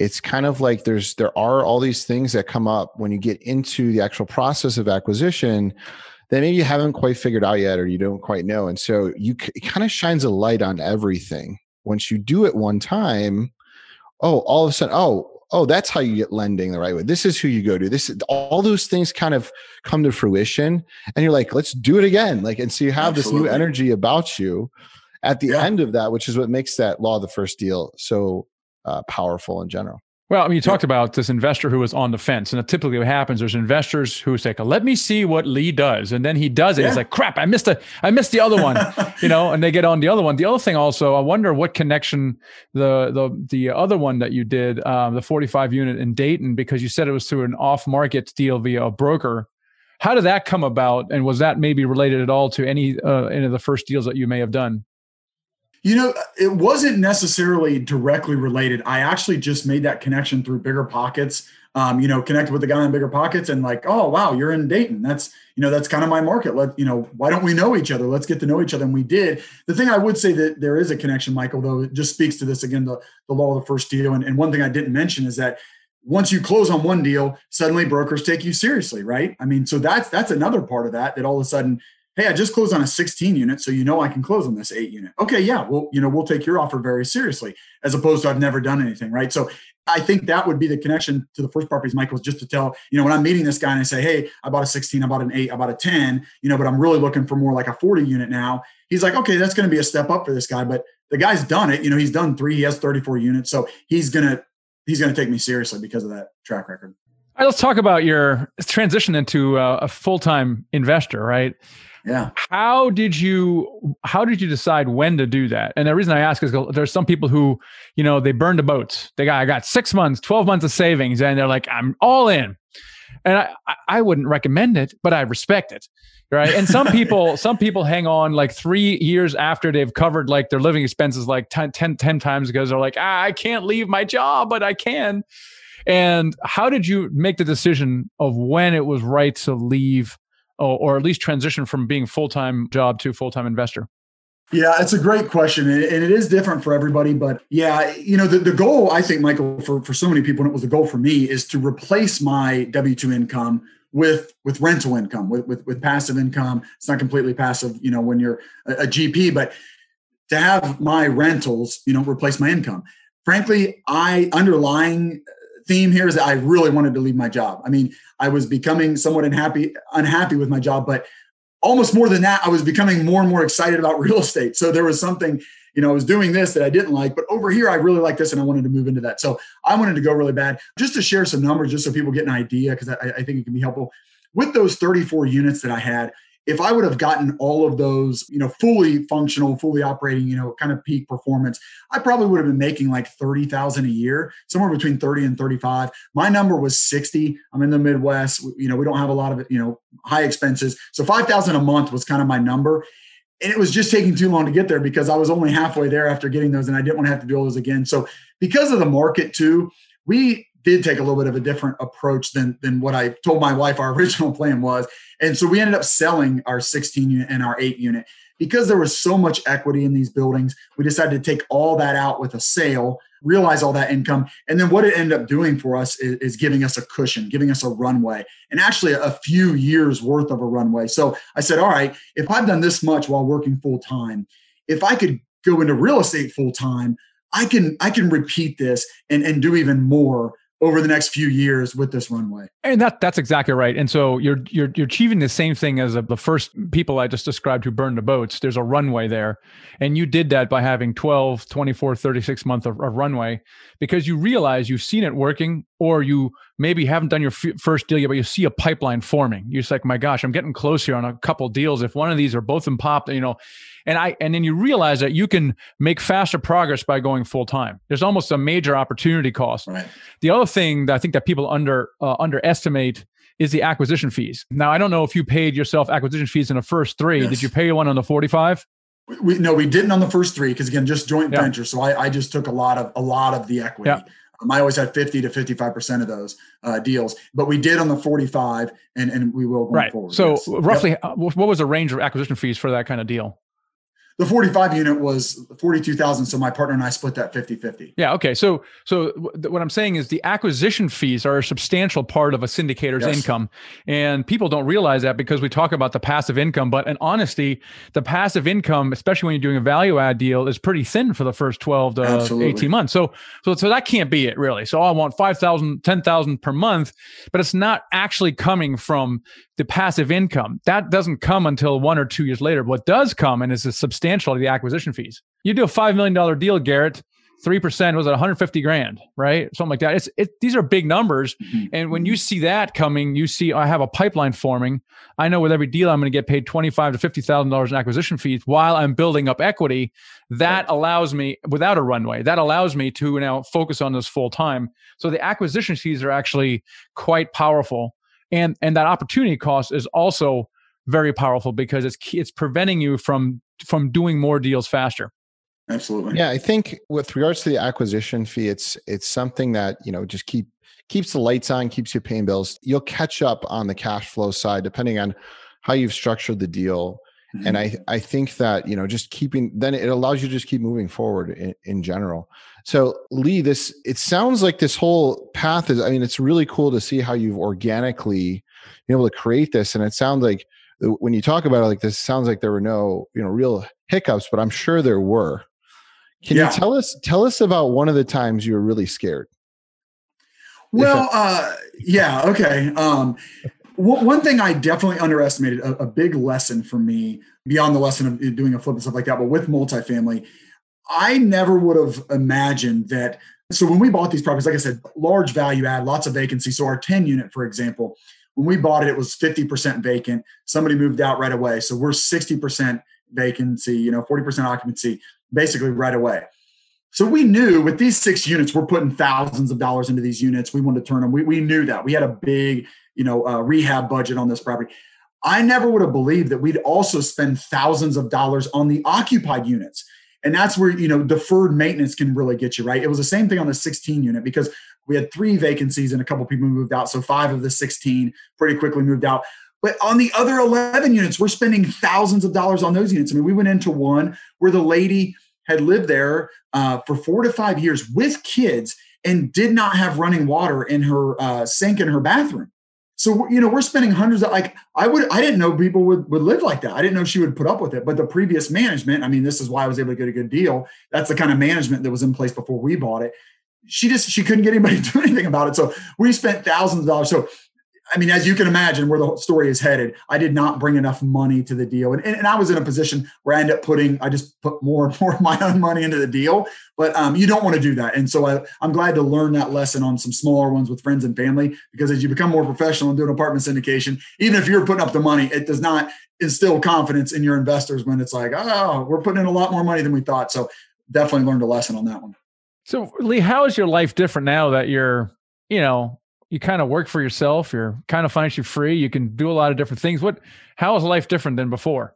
it's kind of like there's there are all these things that come up when you get into the actual process of acquisition that maybe you haven't quite figured out yet or you don't quite know. And so you it kind of shines a light on everything. Once you do it one time oh all of a sudden oh oh that's how you get lending the right way. This is who you go to. This all those things kind of come to fruition and you're like let's do it again. Like and so you have Absolutely. this new energy about you at the yeah. end of that which is what makes that law the first deal so uh, powerful in general. Well, I mean, you talked about this investor who was on the fence, and typically what happens, there's investors who say, "Let me see what Lee does," and then he does it. Yeah. He's like, "Crap, I missed a, I missed the other one," you know, and they get on the other one. The other thing, also, I wonder what connection the the the other one that you did, um, the 45 unit in Dayton, because you said it was through an off market deal via a broker. How did that come about, and was that maybe related at all to any uh, any of the first deals that you may have done? You know, it wasn't necessarily directly related. I actually just made that connection through Bigger Pockets. Um, you know, connected with the guy in Bigger Pockets and like, oh wow, you're in Dayton. That's you know, that's kind of my market. Let you know, why don't we know each other? Let's get to know each other. And we did. The thing I would say that there is a connection, Michael, though, it just speaks to this again, the, the law of the first deal. And, and one thing I didn't mention is that once you close on one deal, suddenly brokers take you seriously, right? I mean, so that's that's another part of that that all of a sudden hey, I just closed on a 16 unit, so you know I can close on this eight unit. Okay, yeah, well, you know, we'll take your offer very seriously, as opposed to I've never done anything, right? So I think that would be the connection to the first properties, Michael, just to tell, you know, when I'm meeting this guy and I say, hey, I bought a 16, I bought an eight, I bought a 10, you know, but I'm really looking for more like a 40 unit now. He's like, okay, that's going to be a step up for this guy, but the guy's done it. You know, he's done three, he has 34 units, so he's gonna he's gonna take me seriously because of that track record. All right, let's talk about your transition into uh, a full time investor, right? Yeah. How did you how did you decide when to do that? And the reason I ask is there's some people who, you know, they burn the boats. They got I got six months, 12 months of savings, and they're like, I'm all in. And I, I wouldn't recommend it, but I respect it. Right. And some people, some people hang on like three years after they've covered like their living expenses like 10, 10, 10 times because they're like, ah, I can't leave my job, but I can. And how did you make the decision of when it was right to leave or, or at least transition from being full-time job to full-time investor? Yeah, it's a great question. And it is different for everybody. But yeah, you know, the, the goal, I think, Michael, for, for so many people, and it was the goal for me, is to replace my W 2 income with with rental income, with, with, with passive income. It's not completely passive, you know, when you're a, a GP, but to have my rentals, you know, replace my income. Frankly, I underlying theme here is that I really wanted to leave my job. I mean, I was becoming somewhat unhappy, unhappy with my job, but almost more than that, I was becoming more and more excited about real estate. So there was something, you know, I was doing this that I didn't like, but over here I really like this and I wanted to move into that. So I wanted to go really bad. Just to share some numbers, just so people get an idea, because I, I think it can be helpful. With those 34 units that I had, if I would have gotten all of those, you know, fully functional, fully operating, you know, kind of peak performance, I probably would have been making like 30,000 a year, somewhere between 30 and 35. My number was 60. I'm in the Midwest. You know, we don't have a lot of, you know, high expenses. So 5,000 a month was kind of my number. And it was just taking too long to get there because I was only halfway there after getting those and I didn't want to have to do all those again. So because of the market too, we did take a little bit of a different approach than than what I told my wife our original plan was. And so we ended up selling our 16 unit and our 8 unit because there was so much equity in these buildings. We decided to take all that out with a sale, realize all that income, and then what it ended up doing for us is, is giving us a cushion, giving us a runway, and actually a few years worth of a runway. So I said, all right, if I've done this much while working full time, if I could go into real estate full time, I can I can repeat this and, and do even more over the next few years with this runway. And that that's exactly right. And so you're you're you're achieving the same thing as the first people I just described who burned the boats. There's a runway there. And you did that by having 12, 24, 36 month of, of runway because you realize you've seen it working or you maybe haven't done your f- first deal yet, but you see a pipeline forming. You're just like, my gosh, I'm getting close here on a couple deals. If one of these are both in pop, you know, and I and then you realize that you can make faster progress by going full time. There's almost a major opportunity cost. Right. The other thing that I think that people under uh, underestimate is the acquisition fees. Now I don't know if you paid yourself acquisition fees in the first three. Yes. Did you pay one on the 45? We, no, we didn't on the first three because again, just joint Yeah. venture. So I, I just took a lot of a lot of the equity. Yeah. Um, I always had 50 to 55 percent of those uh, deals, but we did on the 45, and and we will going Right. forward. So yes. Roughly, uh, what was the range of acquisition fees for that kind of deal? The 45 unit was 42,000. So my partner and I split that 50 50. Yeah. Okay. So, so what I'm saying is the acquisition fees are a substantial part of a syndicator's Yes. income, and people don't realize that because we talk about the passive income. But in honesty, the passive income, especially when you're doing a value add deal, is pretty thin for the first 12 to Absolutely. 18 months. So, so, so that can't be it really. So I want 5,000, 10,000 per month, but it's not actually coming from the passive income. That doesn't come until one or two years later. What does come and is a substantial the acquisition fees. You do a five million dollar deal, Garrett. Three percent was at 150 grand, right? Something like that. It's it. These are big numbers, mm-hmm. and when you see that coming, you see I have a pipeline forming. I know with every deal I'm going to get paid 25 to 50 thousand dollars in acquisition fees while I'm building up equity. That allows me without a runway. That allows me to now focus on this full time. So the acquisition fees are actually quite powerful, and and that opportunity cost is also very powerful because it's it's preventing you from from doing more deals faster. Absolutely. Yeah, I think with regards to the acquisition fee, it's it's something that you know just keep keeps the lights on, keeps you paying bills. You'll catch up on the cash flow side depending on how you've structured the deal. And mm-hmm. I I think that you know just keeping then it allows you to just keep moving forward in, in general. So Lee, this it sounds like this whole path is. I mean, it's really cool to see how you've organically been able to create this, and it sounds like when you talk about it like this, it sounds like there were no you know real hiccups, but I'm sure there were. Can Yeah. you tell us tell us about one of the times you were really scared? Well, uh, yeah, okay. Um, one thing I definitely underestimated, a, a big lesson for me beyond the lesson of doing a flip and stuff like that, but with multifamily, I never would have imagined that. So when we bought these properties, like I said, large value add, lots of vacancy. So our 10 unit, for example, when we bought it, it was 50% vacant. Somebody moved out right away. So we're 60% vacancy, you know, 40% occupancy, basically right away. So we knew with these six units, we're putting thousands of dollars into these units. We wanted to turn them. We, we knew that we had a big, you know, uh, rehab budget on this property. I never would have believed that we'd also spend thousands of dollars on the occupied units. And that's where, you know, deferred maintenance can really get you, right? It was the same thing on the 16 unit because we had three vacancies and a couple people moved out. So five of the 16 pretty quickly moved out. But on the other 11 units, we're spending thousands of dollars on those units. I mean, we went into one where the lady had lived there uh, for four to five years with kids and did not have running water in her uh, sink in her bathroom. So you know we're spending hundreds of like I would I didn't know people would would live like that. I didn't know she would put up with it. But the previous management, I mean, this is why I was able to get a good deal. That's the kind of management that was in place before we bought it. She just she couldn't get anybody to do anything about it. So we spent thousands of dollars. So I mean, as you can imagine, where the story is headed, I did not bring enough money to the deal, and, and, and I was in a position where I ended up putting, I just put more and more of my own money into the deal. But um, you don't want to do that, and so I, I'm glad to learn that lesson on some smaller ones with friends and family, because as you become more professional and doing apartment syndication, even if you're putting up the money, it does not instill confidence in your investors when it's like, oh, we're putting in a lot more money than we thought. So definitely learned a lesson on that one. So Lee, how is your life different now that you're, you know, you kind of work for yourself, you're kind of financially free, you can do a lot of different things. What how is life different than before?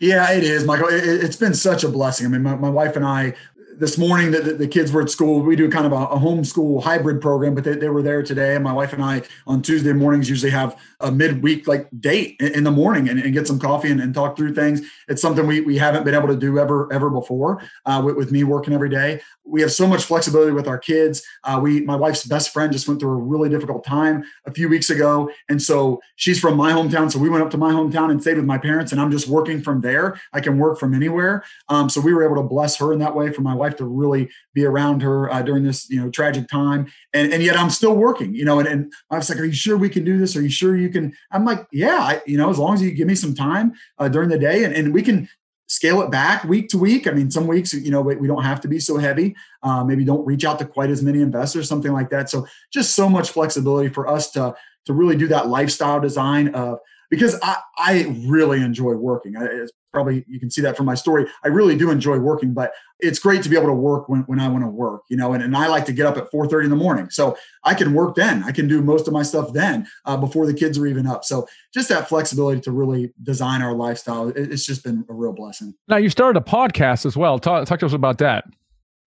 Yeah, it is, Michael. It, has been such a blessing. I mean, my, my wife and I, this morning, the, the, kids were at school. We do kind of a, a homeschool hybrid program, but they, they were there today. And my wife and I on Tuesday mornings usually have a midweek like date in, the morning and, and, get some coffee and, and, talk through things. It's something we, we haven't been able to do ever ever before uh, with, with, me working every day. We have so much flexibility with our kids. Uh, we my wife's best friend just went through a really difficult time a few weeks ago, and so she's from my hometown. So we went up to my hometown and stayed with my parents, and I'm just working from there. I can work from anywhere. Um, so we were able to bless her in that way for my wife to really be around her uh, during this you know tragic time, and and yet I'm still working. You know, and, and I was like, "Are you sure we can do this? Are you sure you can?" I'm like, "Yeah, I, you know, as long as you give me some time uh, during the day, and, and we can scale it back week to week. I mean, some weeks, you know, we, don't have to be so heavy. Uh, maybe don't reach out to quite as many investors, something like that. So just so much flexibility for us to to really do that lifestyle design of because I, I really enjoy working. It's probably you can see that from my story. I really do enjoy working, but it's great to be able to work when, when I want to work, you know, and, and I like to get up at 4.30 in the morning. So I can work then. I can do most of my stuff then uh, before the kids are even up. So just that flexibility to really design our lifestyle, it, it's just been a real blessing. Now you started a podcast as well. Talk, talk to us about that.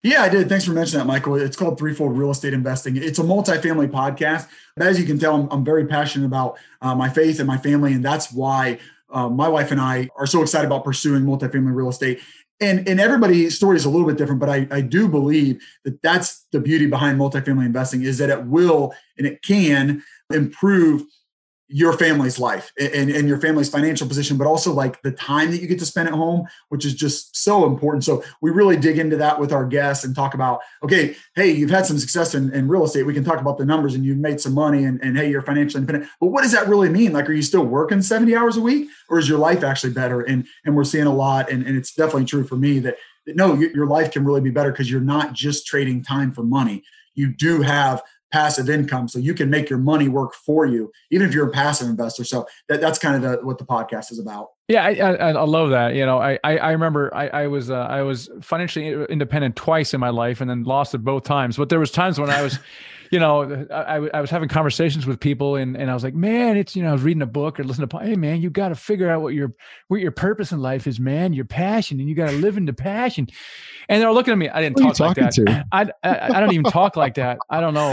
Yeah, I did. Thanks for mentioning that, Michael. It's called Threefold Real Estate Investing. It's a multifamily podcast. But as you can tell, I'm, I'm very passionate about uh, my faith and my family. And that's why uh, my wife and I are so excited about pursuing multifamily real estate. And, and everybody's story is a little bit different, but I, I do believe that that's the beauty behind multifamily investing is that it will and it can improve your family's life and, and your family's financial position, but also like the time that you get to spend at home, which is just so important. So we really dig into that with our guests and talk about, okay, hey, you've had some success in, in real estate. We can talk about the numbers and you've made some money and, and hey, you're financially independent. But what does that really mean? Like, are you still working 70 hours a week or is your life actually better? And and we're seeing a lot, and, and it's definitely true for me that, that no, your life can really be better because you're not just trading time for money. You do have passive income so you can make your money work for you even if you're a passive investor. So that, that's kind of the, what the podcast is about. Yeah I, I, I love that you know i i, I remember i, I was uh, i was financially independent twice in my life and then lost it both times. But there was times when i was you know, I, I was having conversations with people and, and I was like, man, it's, you know, I was reading a book or listening to, hey man, you got to figure out what your, what your purpose in life is, man, your passion, and you got to live into passion. And they're looking at me. I didn't talk like that. I, I, I don't even talk like that. I don't know.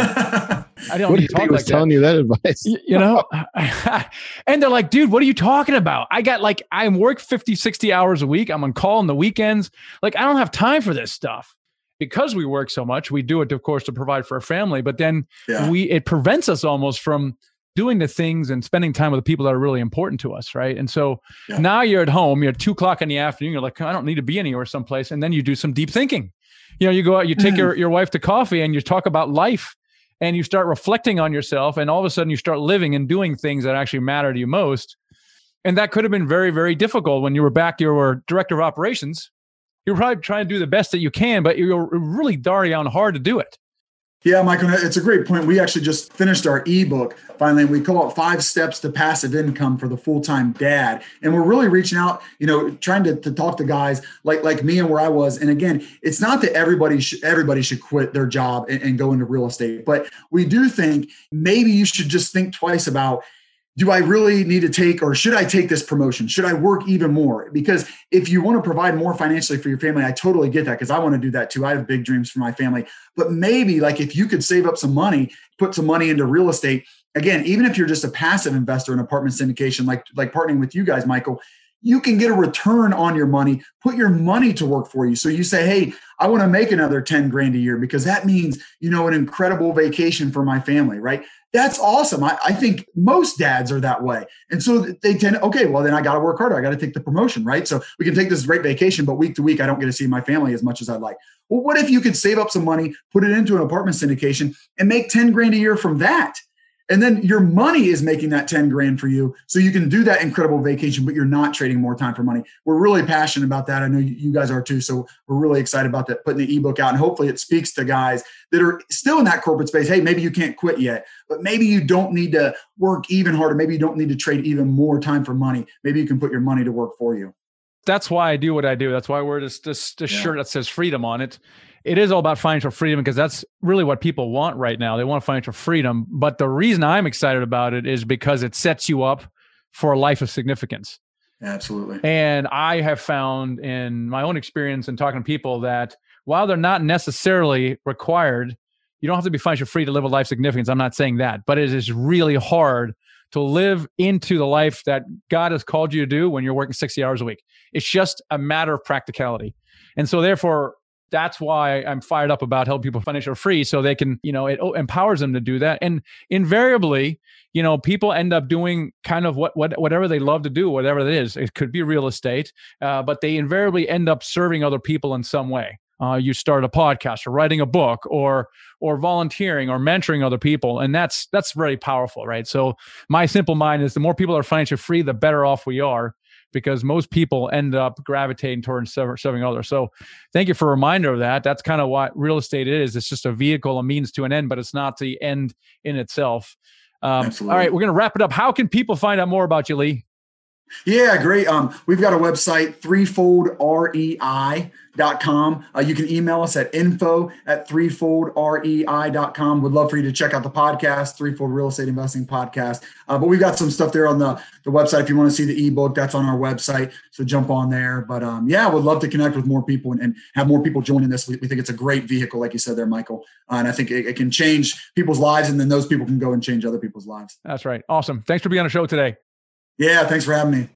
I don't what even talk was like telling that. you that advice. You, you know, and they're like, dude, what are you talking about? I got like, I work 50, 60 hours a week. I'm on call on the weekends. Like, I don't have time for this stuff because we work so much, we do it, of course, to provide for our family. But then yeah. we it prevents us almost from doing the things and spending time with the people that are really important to us, right? And so yeah. now you're at home, you're at two o'clock in the afternoon, you're like, I don't need to be anywhere someplace. And then you do some deep thinking. You know, you go out, you take mm. your, your wife to coffee and you talk about life and you start reflecting on yourself. And all of a sudden you start living and doing things that actually matter to you most. And that could have been very, very difficult when you were back, you were director of operations you're probably trying to do the best that you can, but you're really darn hard to do it. Yeah, Michael, it's a great point. We actually just finished our ebook finally. We call it Five Steps to Passive Income for the Full Time Dad. And we're really reaching out, you know, trying to, to talk to guys like like me and where I was. And again, it's not that everybody should everybody should quit their job and, and go into real estate, but we do think maybe you should just think twice about do I really need to take or should I take this promotion? Should I work even more? Because if you want to provide more financially for your family, I totally get that because I want to do that too. I have big dreams for my family. But maybe like if you could save up some money, put some money into real estate, again, even if you're just a passive investor in apartment syndication, like like partnering with you guys, Michael, you can get a return on your money, put your money to work for you. So you say, hey, I want to make another 10 grand a year because that means, you know, an incredible vacation for my family, right? That's awesome. I, I think most dads are that way. And so they tend, okay, well, then I got to work harder. I got to take the promotion, right? So we can take this great vacation, but week to week, I don't get to see my family as much as I'd like. Well, what if you could save up some money, put it into an apartment syndication, and make 10 grand a year from that? And then your money is making that 10 grand for you. So you can do that incredible vacation, but you're not trading more time for money. We're really passionate about that. I know you guys are too. So we're really excited about that, putting the ebook out. And hopefully it speaks to guys that are still in that corporate space. Hey, maybe you can't quit yet, but maybe you don't need to work even harder. Maybe you don't need to trade even more time for money. Maybe you can put your money to work for you. That's why I do what I do. That's why we're just this, this yeah. shirt that says freedom on it it is all about financial freedom because that's really what people want right now. They want financial freedom. But the reason I'm excited about it is because it sets you up for a life of significance. Absolutely. And I have found in my own experience and talking to people that while they're not necessarily required, you don't have to be financially free to live a life significance. I'm not saying that, but it is really hard to live into the life that God has called you to do when you're working 60 hours a week. It's just a matter of practicality. And so therefore that's why I'm fired up about helping people financially free so they can, you know, it empowers them to do that. And invariably, you know, people end up doing kind of what, what whatever they love to do, whatever it is. It could be real estate, uh, but they invariably end up serving other people in some way. Uh, you start a podcast or writing a book or or volunteering or mentoring other people and that's that's very powerful right so my simple mind is the more people are financially free the better off we are because most people end up gravitating towards serving others. So thank you for a reminder of that. That's kind of what real estate is. It's just a vehicle, a means to an end, but it's not the end in itself. Um, all right, we're going to wrap it up. How can people find out more about you, Lee? Yeah, great. Um, we've got a website, threefoldrei.com. Uh, you can email us at info at threefoldrei.com. Would love for you to check out the podcast, Threefold Real Estate Investing Podcast. Uh, but we've got some stuff there on the, the website. If you want to see the ebook, that's on our website. So jump on there. But um, yeah, would love to connect with more people and, and have more people joining this. We, we, think it's a great vehicle, like you said there, Michael. Uh, and I think it, it can change people's lives, and then those people can go and change other people's lives. That's right. Awesome. Thanks for being on the show today. Yeah, thanks for having me.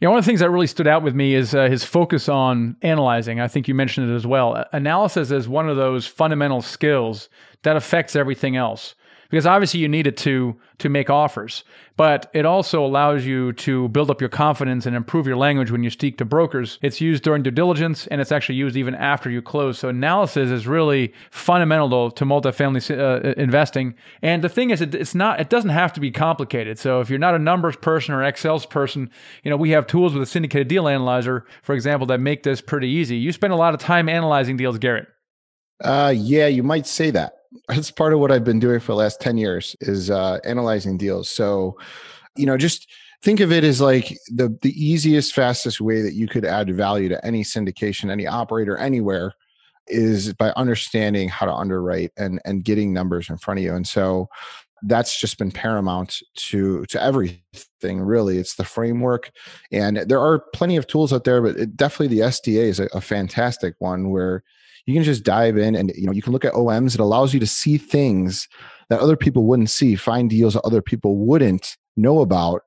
Yeah, one of the things that really stood out with me is uh, his focus on analyzing. I think you mentioned it as well. Analysis is one of those fundamental skills that affects everything else because obviously you need it to to make offers but it also allows you to build up your confidence and improve your language when you speak to brokers. It's used during due diligence and it's actually used even after you close. So analysis is really fundamental to multifamily uh, investing. And the thing is it, it's not it doesn't have to be complicated. So if you're not a numbers person or excel person you know we have tools with a syndicated deal analyzer for example that make this pretty easy. You spend a lot of time analyzing deals garrett. Uh, yeah you might say that that's part of what I've been doing for the last 10 years is uh, analyzing deals. So, you know, just think of it as like the the easiest, fastest way that you could add value to any syndication, any operator, anywhere is by understanding how to underwrite and and getting numbers in front of you. And so that's just been paramount to to everything really it's the framework and there are plenty of tools out there but it, definitely the sda is a, a fantastic one where you can just dive in and you know you can look at OMs. It allows you to see things that other people wouldn't see, find deals that other people wouldn't know about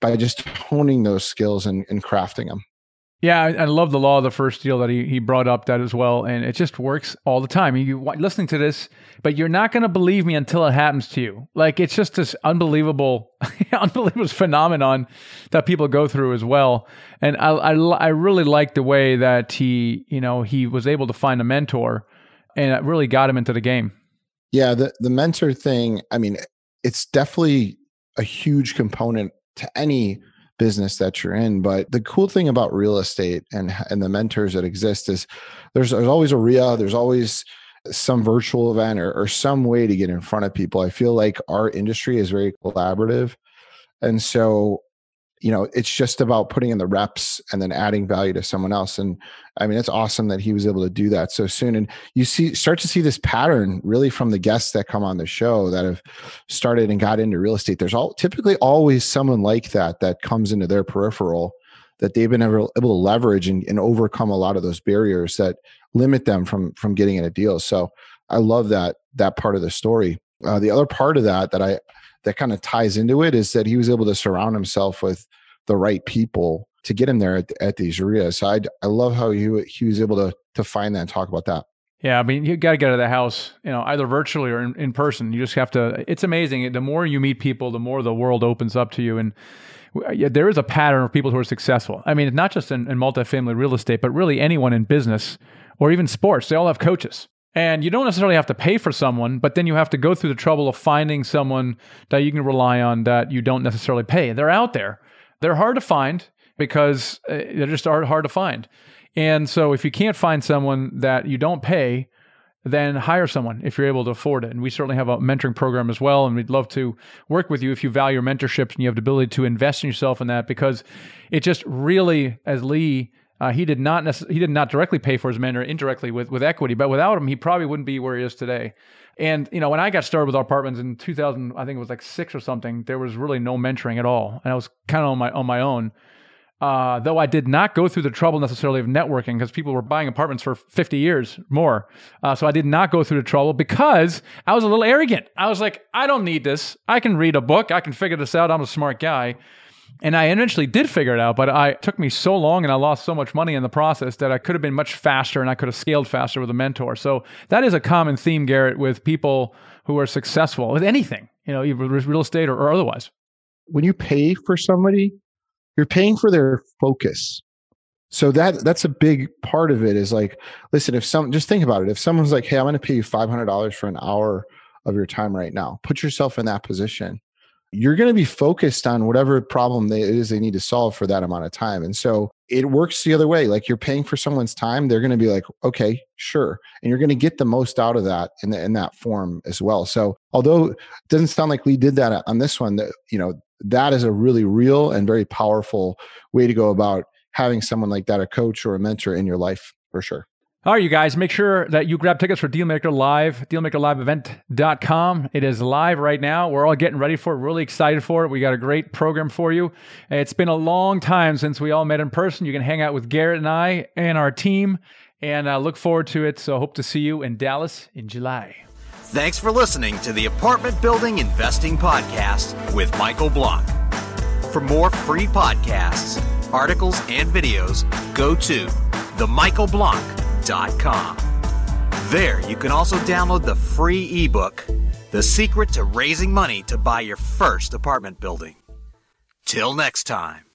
by just honing those skills and, and crafting them. Yeah, I, I, love the law of the first deal that he, he brought up that as well, and it just works all the time. You listening to this, but you're not going to believe me until it happens to you. Like it's just this unbelievable, unbelievable phenomenon that people go through as well. And I, I I really like the way that he you know he was able to find a mentor, and it really got him into the game. Yeah, the the mentor thing. I mean, it's definitely a huge component to any business that you're in. But the cool thing about real estate and and the mentors that exist is there's there's always a RIA, there's always some virtual event or, or some way to get in front of people. I feel like our industry is very collaborative. And so you know it's just about putting in the reps and then adding value to someone else and i mean it's awesome that he was able to do that so soon and you see start to see this pattern really from the guests that come on the show that have started and got into real estate. There's all typically always someone like that that comes into their peripheral that they've been able, to leverage and, and overcome a lot of those barriers that limit them from from getting in a deal so i love that that part of the story. Uh, the other part of that that i that kind of ties into it is that he was able to surround himself with the right people to get him there at, at these RIAs. So I, I love how he, he was able to, to find that and talk about that. Yeah, I mean, you got to get out of the house, you know, either virtually or in, in person. You just have to. It's amazing. The more you meet people, the more the world opens up to you. And yeah, there is a pattern of people who are successful. I mean, not just in, in multifamily real estate, but really anyone in business or even sports. They all have coaches. And you don't necessarily have to pay for someone, but then you have to go through the trouble of finding someone that you can rely on that you don't necessarily pay. They're out there. They're hard to find because uh, they're just are hard to find. And so if you can't find someone that you don't pay, then hire someone if you're able to afford it. And we certainly have a mentoring program as well. And we'd love to work with you if you value mentorship and you have the ability to invest in yourself in that because it just really, as Lee uh, he did not necess- he did not directly pay for his mentor indirectly with with equity, but without him, he probably wouldn't be where he is today. And you know, when I got started with our apartments in 2000, I think it was like six or something. There was really no mentoring at all, and I was kind of on my on my own. Uh, though I did not go through the trouble necessarily of networking because people were buying apartments for 50 years more. Uh, so I did not go through the trouble because I was a little arrogant. I was like, I don't need this. I can read a book. I can figure this out. I'm a smart guy. And I eventually did figure it out, but I, took me so long and I lost so much money in the process that I could have been much faster and I could have scaled faster with a mentor. So that is a common theme, Garrett, with people who are successful with anything, you know, either real estate or, or otherwise. When you pay for somebody, you're paying for their focus. So that that's a big part of it is like, listen, if some just think about it. If someone's like, hey, I'm going to pay you $500 for an hour of your time right now, put yourself in that position you're going to be focused on whatever problem they, it is they need to solve for that amount of time. And so it works the other way. Like you're paying for someone's time, they're going to be like, okay, sure. And you're going to get the most out of that in, the, in that form as well. So although it doesn't sound like we did that on this one, that, you know, that is a really real and very powerful way to go about having someone like that, a coach or a mentor in your life for sure. All right, you guys, make sure that you grab tickets for Dealmaker Live, dealmakerliveevent.com. It is live right now. We're all getting ready for it, really excited for it. We got a great program for you. It's been a long time since we all met in person. You can hang out with Garrett and I and our team, and I look forward to it. So, hope to see you in Dallas in July. Thanks for listening to the Apartment Building Investing Podcast with Michael Blank. For more free podcasts, articles, and videos, go to the Michael Blank there, you can also download the free ebook, The Secret to Raising Money to Buy Your First Apartment Building. Till next time.